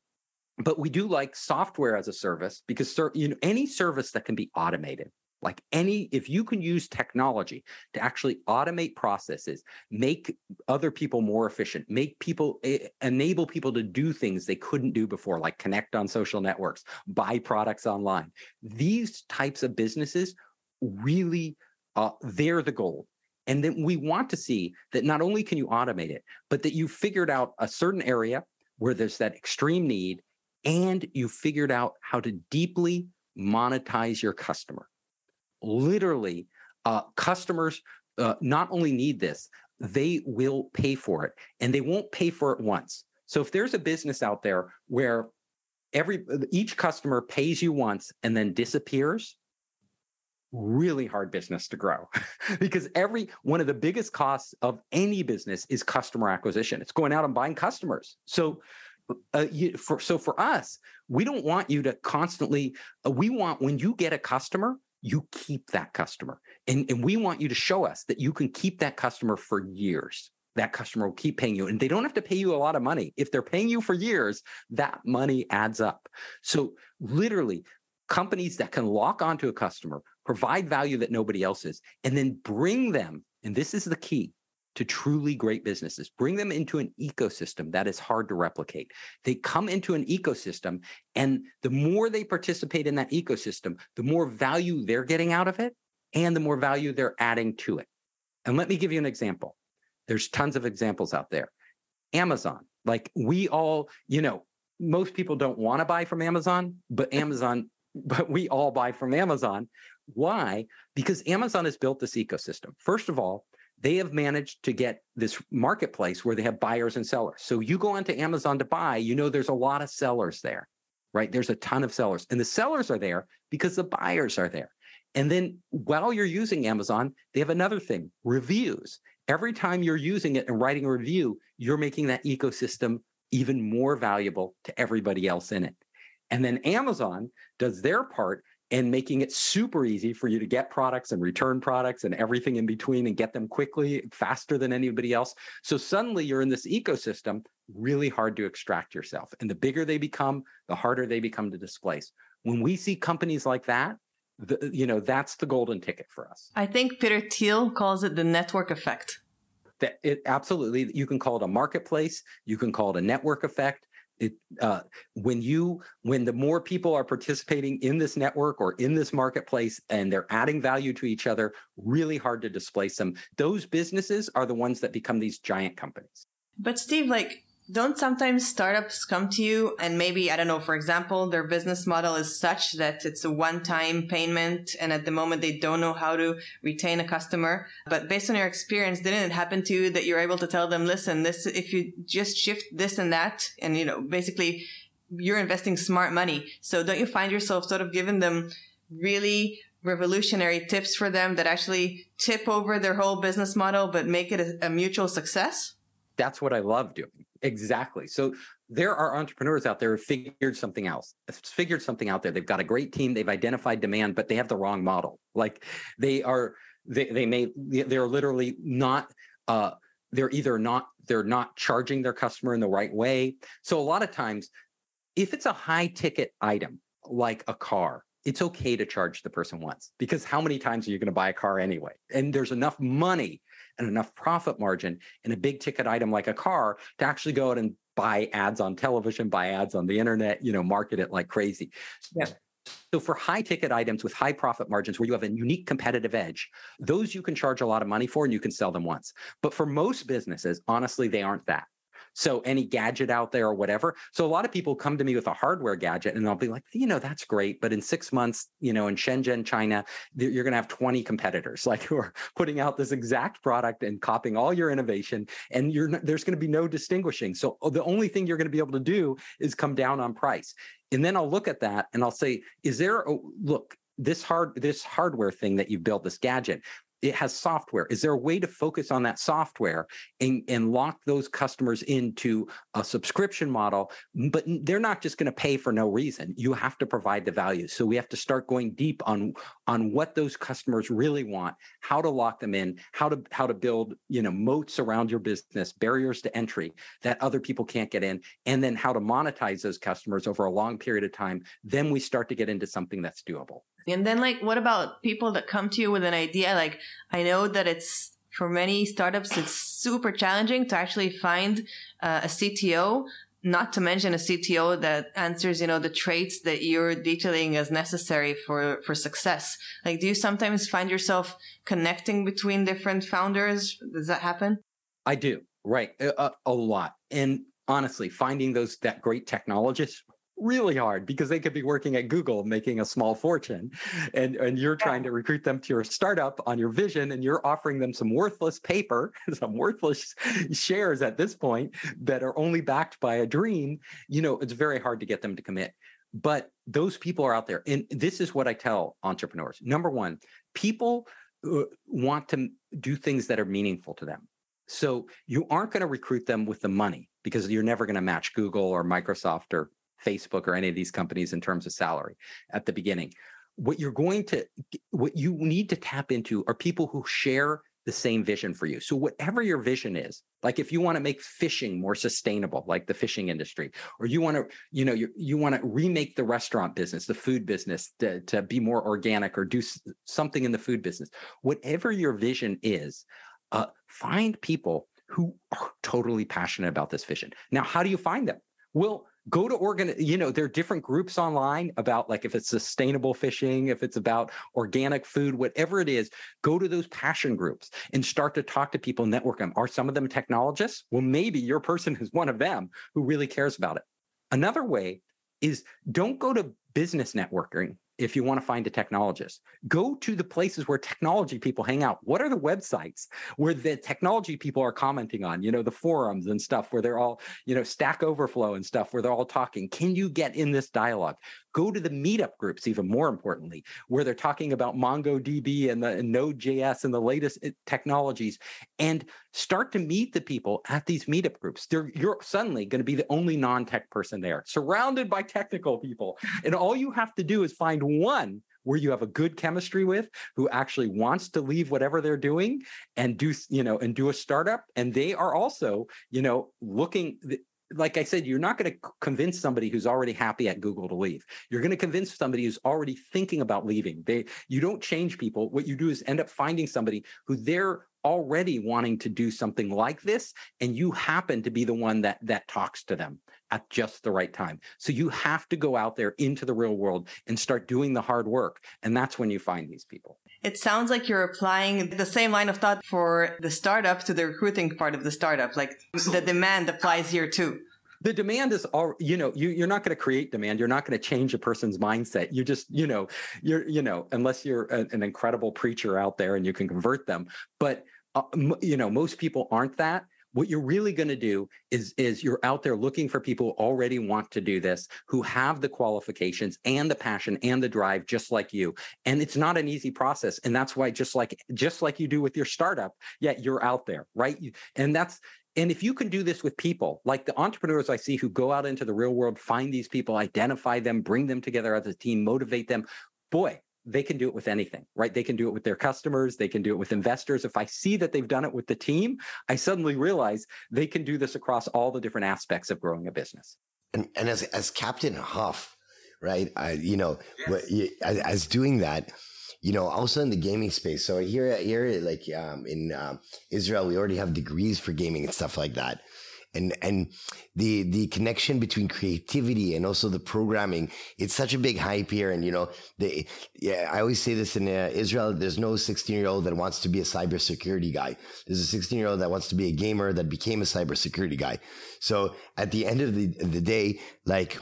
but we do like software as a service because you know any service that can be automated like any if you can use technology to actually automate processes make other people more efficient make people eh, enable people to do things they couldn't do before like connect on social networks buy products online these types of businesses really uh, they're the gold. And then we want to see that not only can you automate it but that you figured out a certain area where there's that extreme need and you figured out how to deeply monetize your customer literally uh, customers uh, not only need this they will pay for it and they won't pay for it once. So if there's a business out there where every each customer pays you once and then disappears really hard business to grow. Because every one of the biggest costs of any business is customer acquisition. It's going out and buying customers. So uh, you, for so for us we don't want you to constantly uh, we want when you get a customer you keep that customer. And, and we want you to show us that you can keep that customer for years. That customer will keep paying you and they don't have to pay you a lot of money. If they're paying you for years that money adds up. So literally companies that can lock onto a customer provide value that nobody else is and then bring them and this is the key to truly great businesses. Bring them into an ecosystem that is hard to replicate. They come into an ecosystem and the more they participate in that ecosystem the more value they're getting out of it and the more value they're adding to it. And let me give you an example. There's tons of examples out there. Amazon. Like we all you know most people don't want to buy from amazon but amazon but we all buy from amazon. Why? Because amazon has built this ecosystem. First of all they have managed to get this marketplace where they have buyers and sellers. So you go onto Amazon to buy, you know there's a lot of sellers there, right? There's a ton of sellers. And the sellers are there because the buyers are there. And then while you're using Amazon, they have another thing, reviews. Every time you're using it and writing a review, you're making that ecosystem even more valuable to everybody else in it. And then Amazon does their part and making it super easy for you to get products and return products and everything in between and get them quickly, faster than anybody else. So suddenly you're in this ecosystem, really hard to extract yourself. And the bigger they become, the harder they become to displace. When we see companies like that, the, you know, that's the golden ticket for us. I think Peter Thiel calls it the network effect. That it absolutely, you can call it a marketplace, you can call it a network effect it uh, when you when the more people are participating in this network or in this marketplace and they're adding value to each other really hard to displace them. Those businesses are the ones that become these giant companies. But Steve, like, don't sometimes startups come to you and maybe, I don't know, for example, their business model is such that it's a one-time payment and at the moment they don't know how to retain a customer. But based on your experience, didn't it happen to you that you're able to tell them, listen, this, if you just shift this and that and, you know, basically you're investing smart money. So don't you find yourself sort of giving them really revolutionary tips for them that actually tip over their whole business model, but make it a, a mutual success? that's what I love doing. Exactly. So there are entrepreneurs out there who figured something else, figured something out there. They've got a great team. They've identified demand, but they have the wrong model. Like they are, they, they may, they're literally not, uh, they're either not, they're not charging their customer in the right way. So a lot of times, if it's a high ticket item, like a car, it's okay to charge the person once because how many times are you going to buy a car anyway? And there's enough money and enough profit margin in a big ticket item like a car to actually go out and buy ads on television, buy ads on the internet, you know, market it like crazy. Yeah. So for high ticket items with high profit margins where you have a unique competitive edge, those you can charge a lot of money for and you can sell them once. But for most businesses, honestly, they aren't that. So any gadget out there or whatever. So a lot of people come to me with a hardware gadget and I'll be like, you know, that's great. But in six months, you know, in Shenzhen, China, you're going to have 20 competitors like who are putting out this exact product and copying all your innovation. And you're there's going to be no distinguishing. So uh, the only thing you're going to be able to do is come down on price. And then I'll look at that and I'll say, is there a look, this hard this hardware thing that you built this gadget it has software. Is there a way to focus on that software and, and lock those customers into a subscription model? But they're not just going to pay for no reason. You have to provide the value. So we have to start going deep on on what those customers really want, how to lock them in, how to how to build you know moats around your business, barriers to entry that other people can't get in, and then how to monetize those customers over a long period of time. Then we start to get into something that's doable. And then, like, what about people that come to you with an idea? Like, I know that it's for many startups, it's super challenging to actually find uh, a CTO. Not to mention a CTO that answers, you know, the traits that you're detailing as necessary for for success. Like, do you sometimes find yourself connecting between different founders? Does that happen? I do, right, a, a lot. And honestly, finding those that great technologists really hard because they could be working at Google making a small fortune and and you're trying to recruit them to your startup on your vision and you're offering them some worthless paper some worthless shares at this point that are only backed by a dream you know it's very hard to get them to commit. But those people are out there and this is what I tell entrepreneurs. Number 1 people uh, want to do things that are meaningful to them. So you aren't going to recruit them with the money because you're never going to match Google or Microsoft or Facebook or any of these companies in terms of salary at the beginning. What you're going to, what you need to tap into are people who share the same vision for you. So whatever your vision is, like if you want to make fishing more sustainable, like the fishing industry, or you want to, you know, you, you want to remake the restaurant business, the food business to, to be more organic or do something in the food business, whatever your vision is, uh, find people who are totally passionate about this vision. Now, how do you find them? Well, go to organ you know there are different groups online about like if it's sustainable fishing if it's about organic food whatever it is go to those passion groups and start to talk to people network them are some of them technologists? Well maybe your person is one of them who really cares about it. Another way is don't go to business networking if you want to find a technologist. Go to the places where technology people hang out. What are the websites where the technology people are commenting on? You know, the forums and stuff where they're all, you know, Stack Overflow and stuff where they're all talking. Can you get in this dialogue? Go to the meetup groups, even more importantly, where they're talking about MongoDB and the Node.js and the latest eh, technologies, and start to meet the people at these meetup groups. They're, you're suddenly going to be the only non-tech person there, surrounded by technical people, and all you have to do is find one where you have a good chemistry with who actually wants to leave whatever they're doing and do you know and do a startup and they are also you know looking like I said, you're not going to convince somebody who's already happy at Google to leave. You're going to convince somebody who's already thinking about leaving. They you don't change people. What you do is end up finding somebody who they're already wanting to do something like this and you happen to be the one that that talks to them at just the right time. So you have to go out there into the real world and start doing the hard work and that's when you find these people. It sounds like you're applying the same line of thought for the startup to the recruiting part of the startup. Like the demand applies here too. The demand is all you know you, you're not going to create demand. You're not going to change a person's mindset. You just you know you're you know unless you're a, an incredible preacher out there and you can convert them. But uh, m- you know most people aren't that what you're really going to do is is you're out there looking for people who already want to do this who have the qualifications and the passion and the drive just like you. And it's not an easy process and that's why just like just like you do with your startup yet yeah, you're out there right? And that's and if you can do this with people, like the entrepreneurs I see who go out into the real world, find these people, identify them, bring them together as a team, motivate them, boy, they can do it with anything, right? They can do it with their customers, they can do it with investors. If I see that they've done it with the team, I suddenly realize they can do this across all the different aspects of growing a business. And, and as as Captain Hoff, right? I, you know, yes. as, as doing that, you know, also in the gaming space. So here, here, like um, in um, Israel, we already have degrees for gaming and stuff like that. And and the the connection between creativity and also the programming. It's such a big hype here, and you know, they yeah. I always say this in uh, Israel. There's no 16 year old that wants to be a cybersecurity guy. There's a 16 year old that wants to be a gamer that became a cybersecurity guy. So at the end of the the day, like,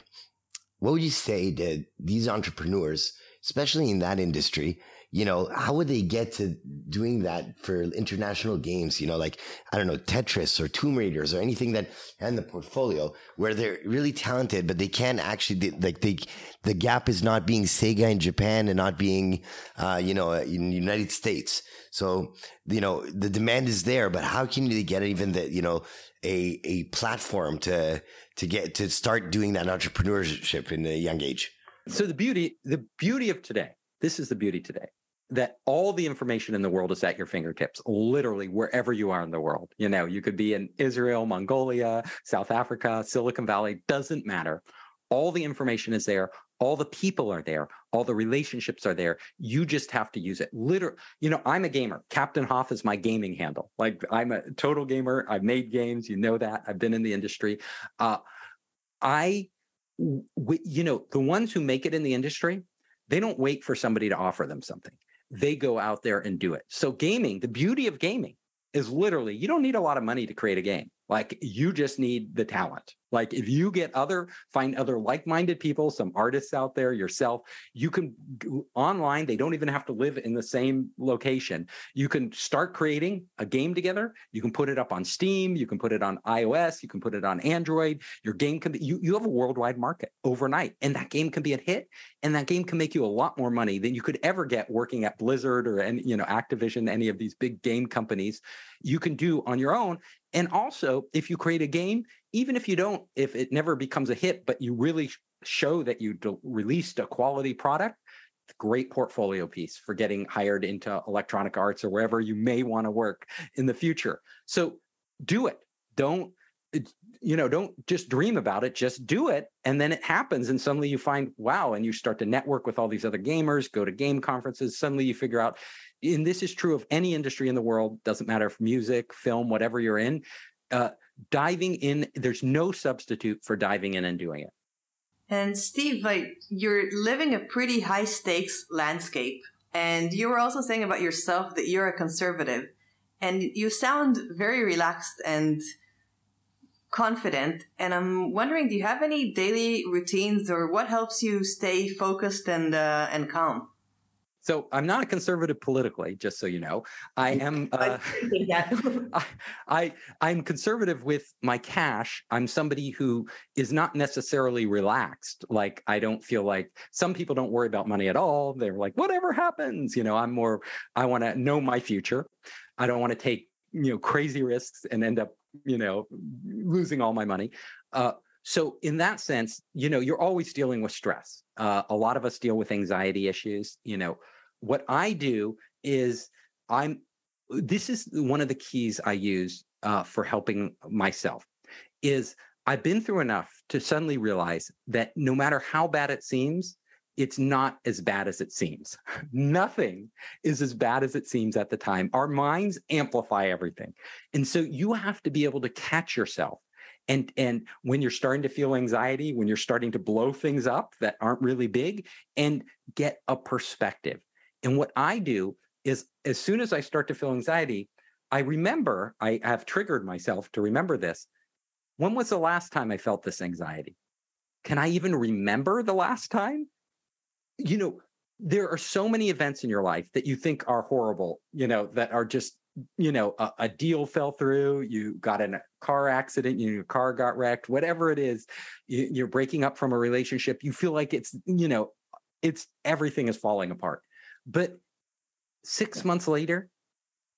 what would you say to these entrepreneurs, especially in that industry? You know, how would they get to doing that for international games? You know, like, I don't know, Tetris or Tomb Raiders or anything that in the portfolio where they're really talented, but they can't actually, like, they, the gap is not being Sega in Japan and not being, uh, you know, in the United States. So, you know, the demand is there, but how can they get even the, you know, a, a platform to, to get, to start doing that entrepreneurship in a young age? So the beauty, the beauty of today, this is the beauty today that all the information in the world is at your fingertips, literally wherever you are in the world. You know, you could be in Israel, Mongolia, South Africa, Silicon Valley, doesn't matter. All the information is there. All the people are there. All the relationships are there. You just have to use it. Literally, you know, I'm a gamer. Captain Hoff is my gaming handle. Like I'm a total gamer. I've made games. You know that. I've been in the industry. Uh, I, w- you know, the ones who make it in the industry, they don't wait for somebody to offer them something they go out there and do it. So gaming, the beauty of gaming is literally you don't need a lot of money to create a game. Like you just need the talent. Like if you get other, find other like-minded people, some artists out there, yourself, you can online. They don't even have to live in the same location. You can start creating a game together. You can put it up on Steam. You can put it on iOS. You can put it on Android. Your game can be, you, you have a worldwide market overnight and that game can be a hit and that game can make you a lot more money than you could ever get working at Blizzard or any, you know, Activision, any of these big game companies you can do on your own and also, if you create a game, even if you don't, if it never becomes a hit, but you really show that you de- released a quality product, great portfolio piece for getting hired into electronic arts or wherever you may want to work in the future. So do it. Don't you know don't just dream about it just do it and then it happens and suddenly you find wow and you start to network with all these other gamers go to game conferences suddenly you figure out and this is true of any industry in the world doesn't matter if music film whatever you're in uh, diving in there's no substitute for diving in and doing it. And steve like you're living a pretty high stakes landscape and you were also saying about yourself that you're a conservative and you sound very relaxed and confident and i'm wondering do you have any daily routines or what helps you stay focused and uh, and calm so I'm not a conservative politically, just so you know. I am. Uh, I, I I'm conservative with my cash. I'm somebody who is not necessarily relaxed. Like I don't feel like some people don't worry about money at all. They're like whatever happens. You know, I'm more. I want to know my future. I don't want to take you know crazy risks and end up you know losing all my money. Uh, so in that sense, you know, you're always dealing with stress. Uh, a lot of us deal with anxiety issues. You know, what I do is I'm this is one of the keys I use uh, for helping myself is I've been through enough to suddenly realize that no matter how bad it seems, it's not as bad as it seems. Nothing is as bad as it seems at the time. Our minds amplify everything. And so you have to be able to catch yourself. And, and when you're starting to feel anxiety, when you're starting to blow things up that aren't really big, and get a perspective. And what I do is as soon as I start to feel anxiety, I remember, I have triggered myself to remember this. When was the last time I felt this anxiety? Can I even remember the last time? You know, there are so many events in your life that you think are horrible, you know, that are just, you know, a, a deal fell through, you got in a car accident, you your car got wrecked, whatever it is, you, you're breaking up from a relationship, you feel like it's, you know, it's everything is falling apart. But six months later,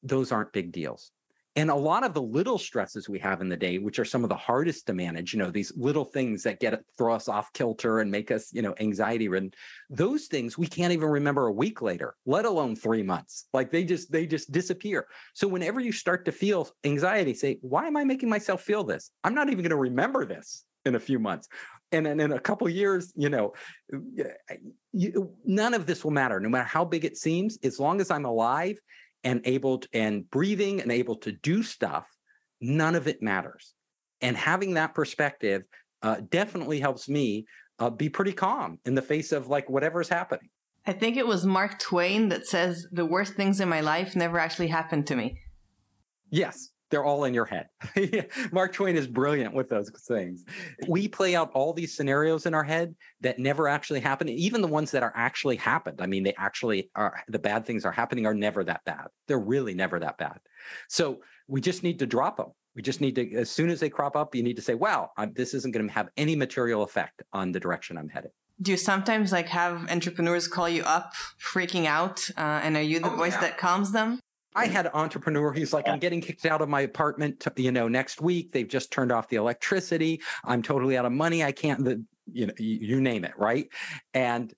those aren't big deals. And a lot of the little stresses we have in the day, which are some of the hardest to manage, you know, these little things that get throw us off kilter and make us, you know, anxiety ridden, those things we can't even remember a week later, let alone three months. Like they just they just disappear. So whenever you start to feel anxiety, say, why am I making myself feel this? I'm not even going to remember this in a few months and then in a couple years, you know, none of this will matter, no matter how big it seems. As long as I'm alive and able to, and breathing and able to do stuff, none of it matters. And having that perspective uh, definitely helps me uh, be pretty calm in the face of like whatever's happening. I think it was Mark Twain that says the worst things in my life never actually happened to me. Yes, they're all in your head. Mark Twain is brilliant with those things. We play out all these scenarios in our head that never actually happen. Even the ones that are actually happened. I mean, they actually are the bad things are happening are never that bad. They're really never that bad. So we just need to drop them. We just need to, as soon as they crop up, you need to say, wow, I'm, this isn't going to have any material effect on the direction I'm headed. Do you sometimes like have entrepreneurs call you up freaking out? Uh, and are you the Oh, voice yeah. that calms them? I had an entrepreneur. He's like, I'm getting kicked out of my apartment, to, you know, next week. They've just turned off the electricity. I'm totally out of money. I can't, the, you know, you, you name it, right? And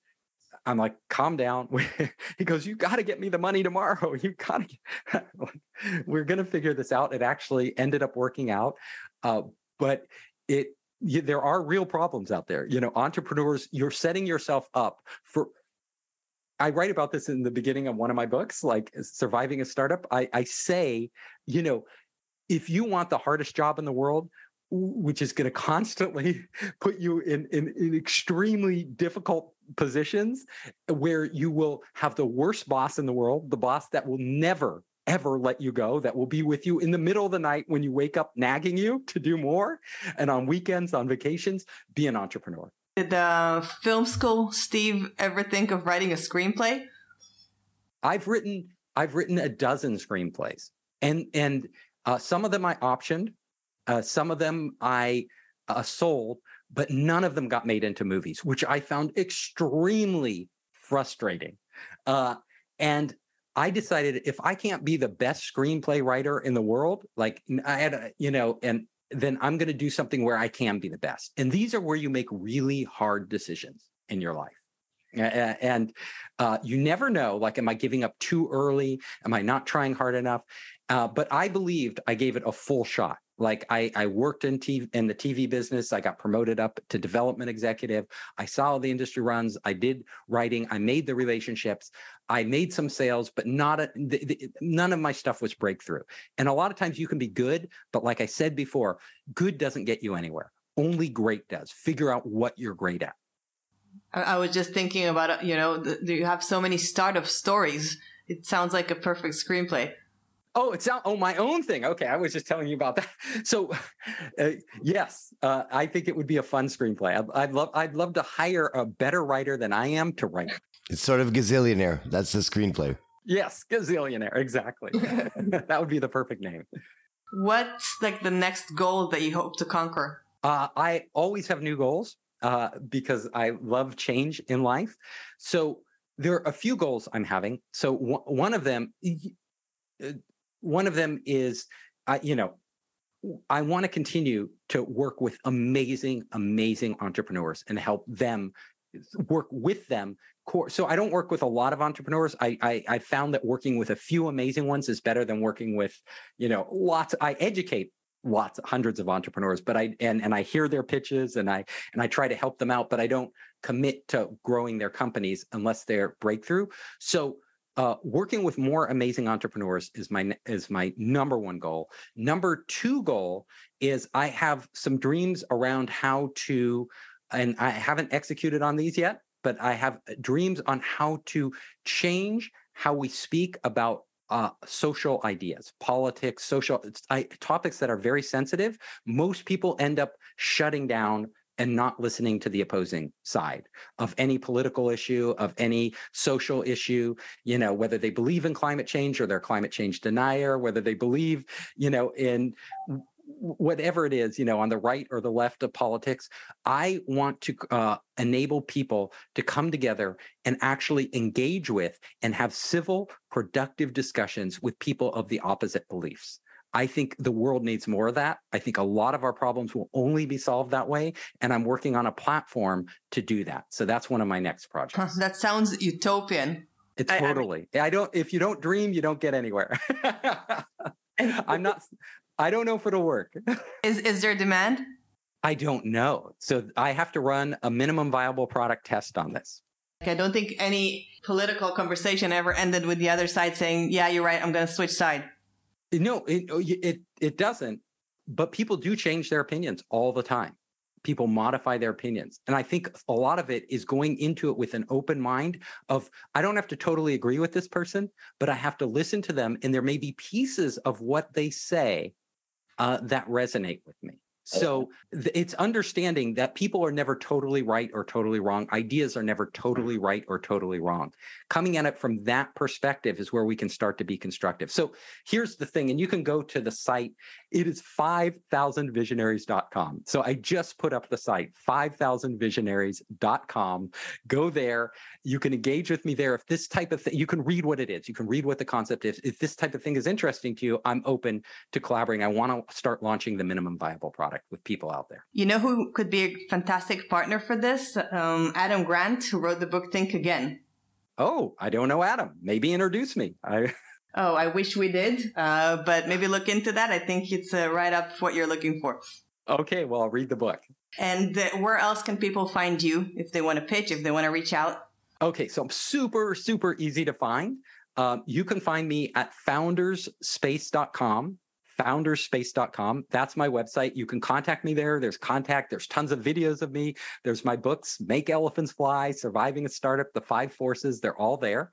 I'm like, calm down. he goes, you got to get me the money tomorrow. You got to. We're gonna figure this out. It actually ended up working out, uh, but it. You, there are real problems out there. You know, entrepreneurs. You're setting yourself up for I write about this in the beginning of one of my books, like surviving a startup. I, I say, you know, if you want the hardest job in the world, which is going to constantly put you in, in, in extremely difficult positions where you will have the worst boss in the world, the boss that will never, ever let you go, that will be with you in the middle of the night when you wake up nagging you to do more. And on weekends, on vacations, be an entrepreneur. Did uh, film school Steve ever think of writing a screenplay? I've written I've written a dozen screenplays, and and uh, some of them I optioned, uh, some of them I uh, sold, but none of them got made into movies, which I found extremely frustrating. Uh, and I decided if I can't be the best screenplay writer in the world, like I had, a, you know, and then I'm going to do something where I can be the best. And these are where you make really hard decisions in your life. And uh, you never know, like, am I giving up too early? Am I not trying hard enough? Uh, but I believed I gave it a full shot. Like I, I worked in TV in the TV business. I got promoted up to development executive. I saw how the industry runs. I did writing. I made the relationships. I made some sales, but not a, the, the, none of my stuff was breakthrough. And a lot of times you can be good, but like I said before, good doesn't get you anywhere. Only great does. Figure out what you're great at. I, I was just thinking about, uh, you know, th- you have so many startup stories. It sounds like a perfect screenplay. Oh, it's not. Oh, my own thing. Okay, I was just telling you about that. So, uh, yes, uh, I think it would be a fun screenplay. I'd, I'd love. I'd love to hire a better writer than I am to write. It's sort of gazillionaire. That's the screenplay. Yes, gazillionaire. Exactly. that would be the perfect name. What's like the next goal that you hope to conquer? Uh, I always have new goals uh, because I love change in life. So there are a few goals I'm having. So w- one of them, uh, one of them is, I you know, I want to continue to work with amazing, amazing entrepreneurs and help them work with them. So I don't work with a lot of entrepreneurs. I, I I found that working with a few amazing ones is better than working with, you know, lots. I educate lots, hundreds of entrepreneurs, but I and and I hear their pitches and I and I try to help them out, but I don't commit to growing their companies unless they're breakthrough. So uh, working with more amazing entrepreneurs is my is my number one goal. Number two goal is I have some dreams around how to, and I haven't executed on these yet, but I have dreams on how to change how we speak about uh, social ideas, politics, social I, topics that are very sensitive. Most people end up shutting down and not listening to the opposing side of any political issue, of any social issue, you know, whether they believe in climate change or they're climate change denier, whether they believe, you know, in whatever it is, you know, on the right or the left of politics. I want to uh, enable people to come together and actually engage with and have civil, productive discussions with people of the opposite beliefs. I think the world needs more of that. I think a lot of our problems will only be solved that way. And I'm working on a platform to do that. So that's one of my next projects. that sounds utopian. It's I- I mean- totally. I don't, if you don't dream, you don't get anywhere. I'm not, I don't know if it'll work. Is is there demand? I don't know. So I have to run a minimum viable product test on this. I don't think any political conversation ever ended with the other side saying, "Yeah, you're right. I'm going to switch side." No, it, oh, it, it doesn't. but people do change their opinions all the time. People modify their opinions. And I think a lot of it is going into it with an open mind of, I don't have to totally agree with this person, but I have to listen to them. And there may be pieces of what they say uh, that resonate with me. Oh, so th- it's understanding that people are never totally right or totally wrong. Ideas are never mm-hmm. totally right or totally wrong. Coming at it from that perspective is where we can start to be constructive. So here's the thing, and you can go to the site. It is 5000visionaries.com. So I just put up the site, 5000visionaries.com. Go there. You can engage with me there. If this type of thing, you can read what it is. You can read what the concept is. If this type of thing is interesting to you, I'm open to collaborating. I want to start launching the minimum viable product with people out there. You know who could be a fantastic partner for this? Um, Adam Grant, who wrote the book Think Again. Oh, I don't know Adam. Maybe introduce me. I Oh, I wish we did, uh, but maybe look into that. I think it's uh, right up what you're looking for. Okay, well, I'll read the book. And uh, where else can people find you if they want to pitch, if they want to reach out? Okay, so I'm super, super easy to find. Um, you can find me at foundersspace.com. Founderspace.com. That's my website. You can contact me there. There's contact. There's tons of videos of me. There's my books, Make Elephants Fly, Surviving a Startup, The Five Forces. They're all there.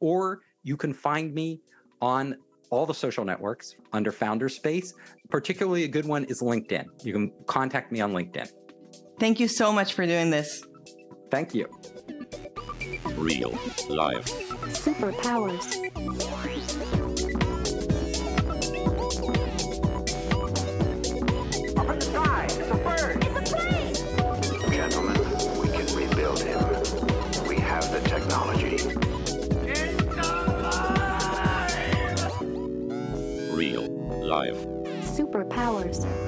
Or you can find me on all the social networks under Founder Space. Particularly a good one is LinkedIn. You can contact me on LinkedIn. Thank you so much for doing this. Thank you. Real life. Superpowers. superpowers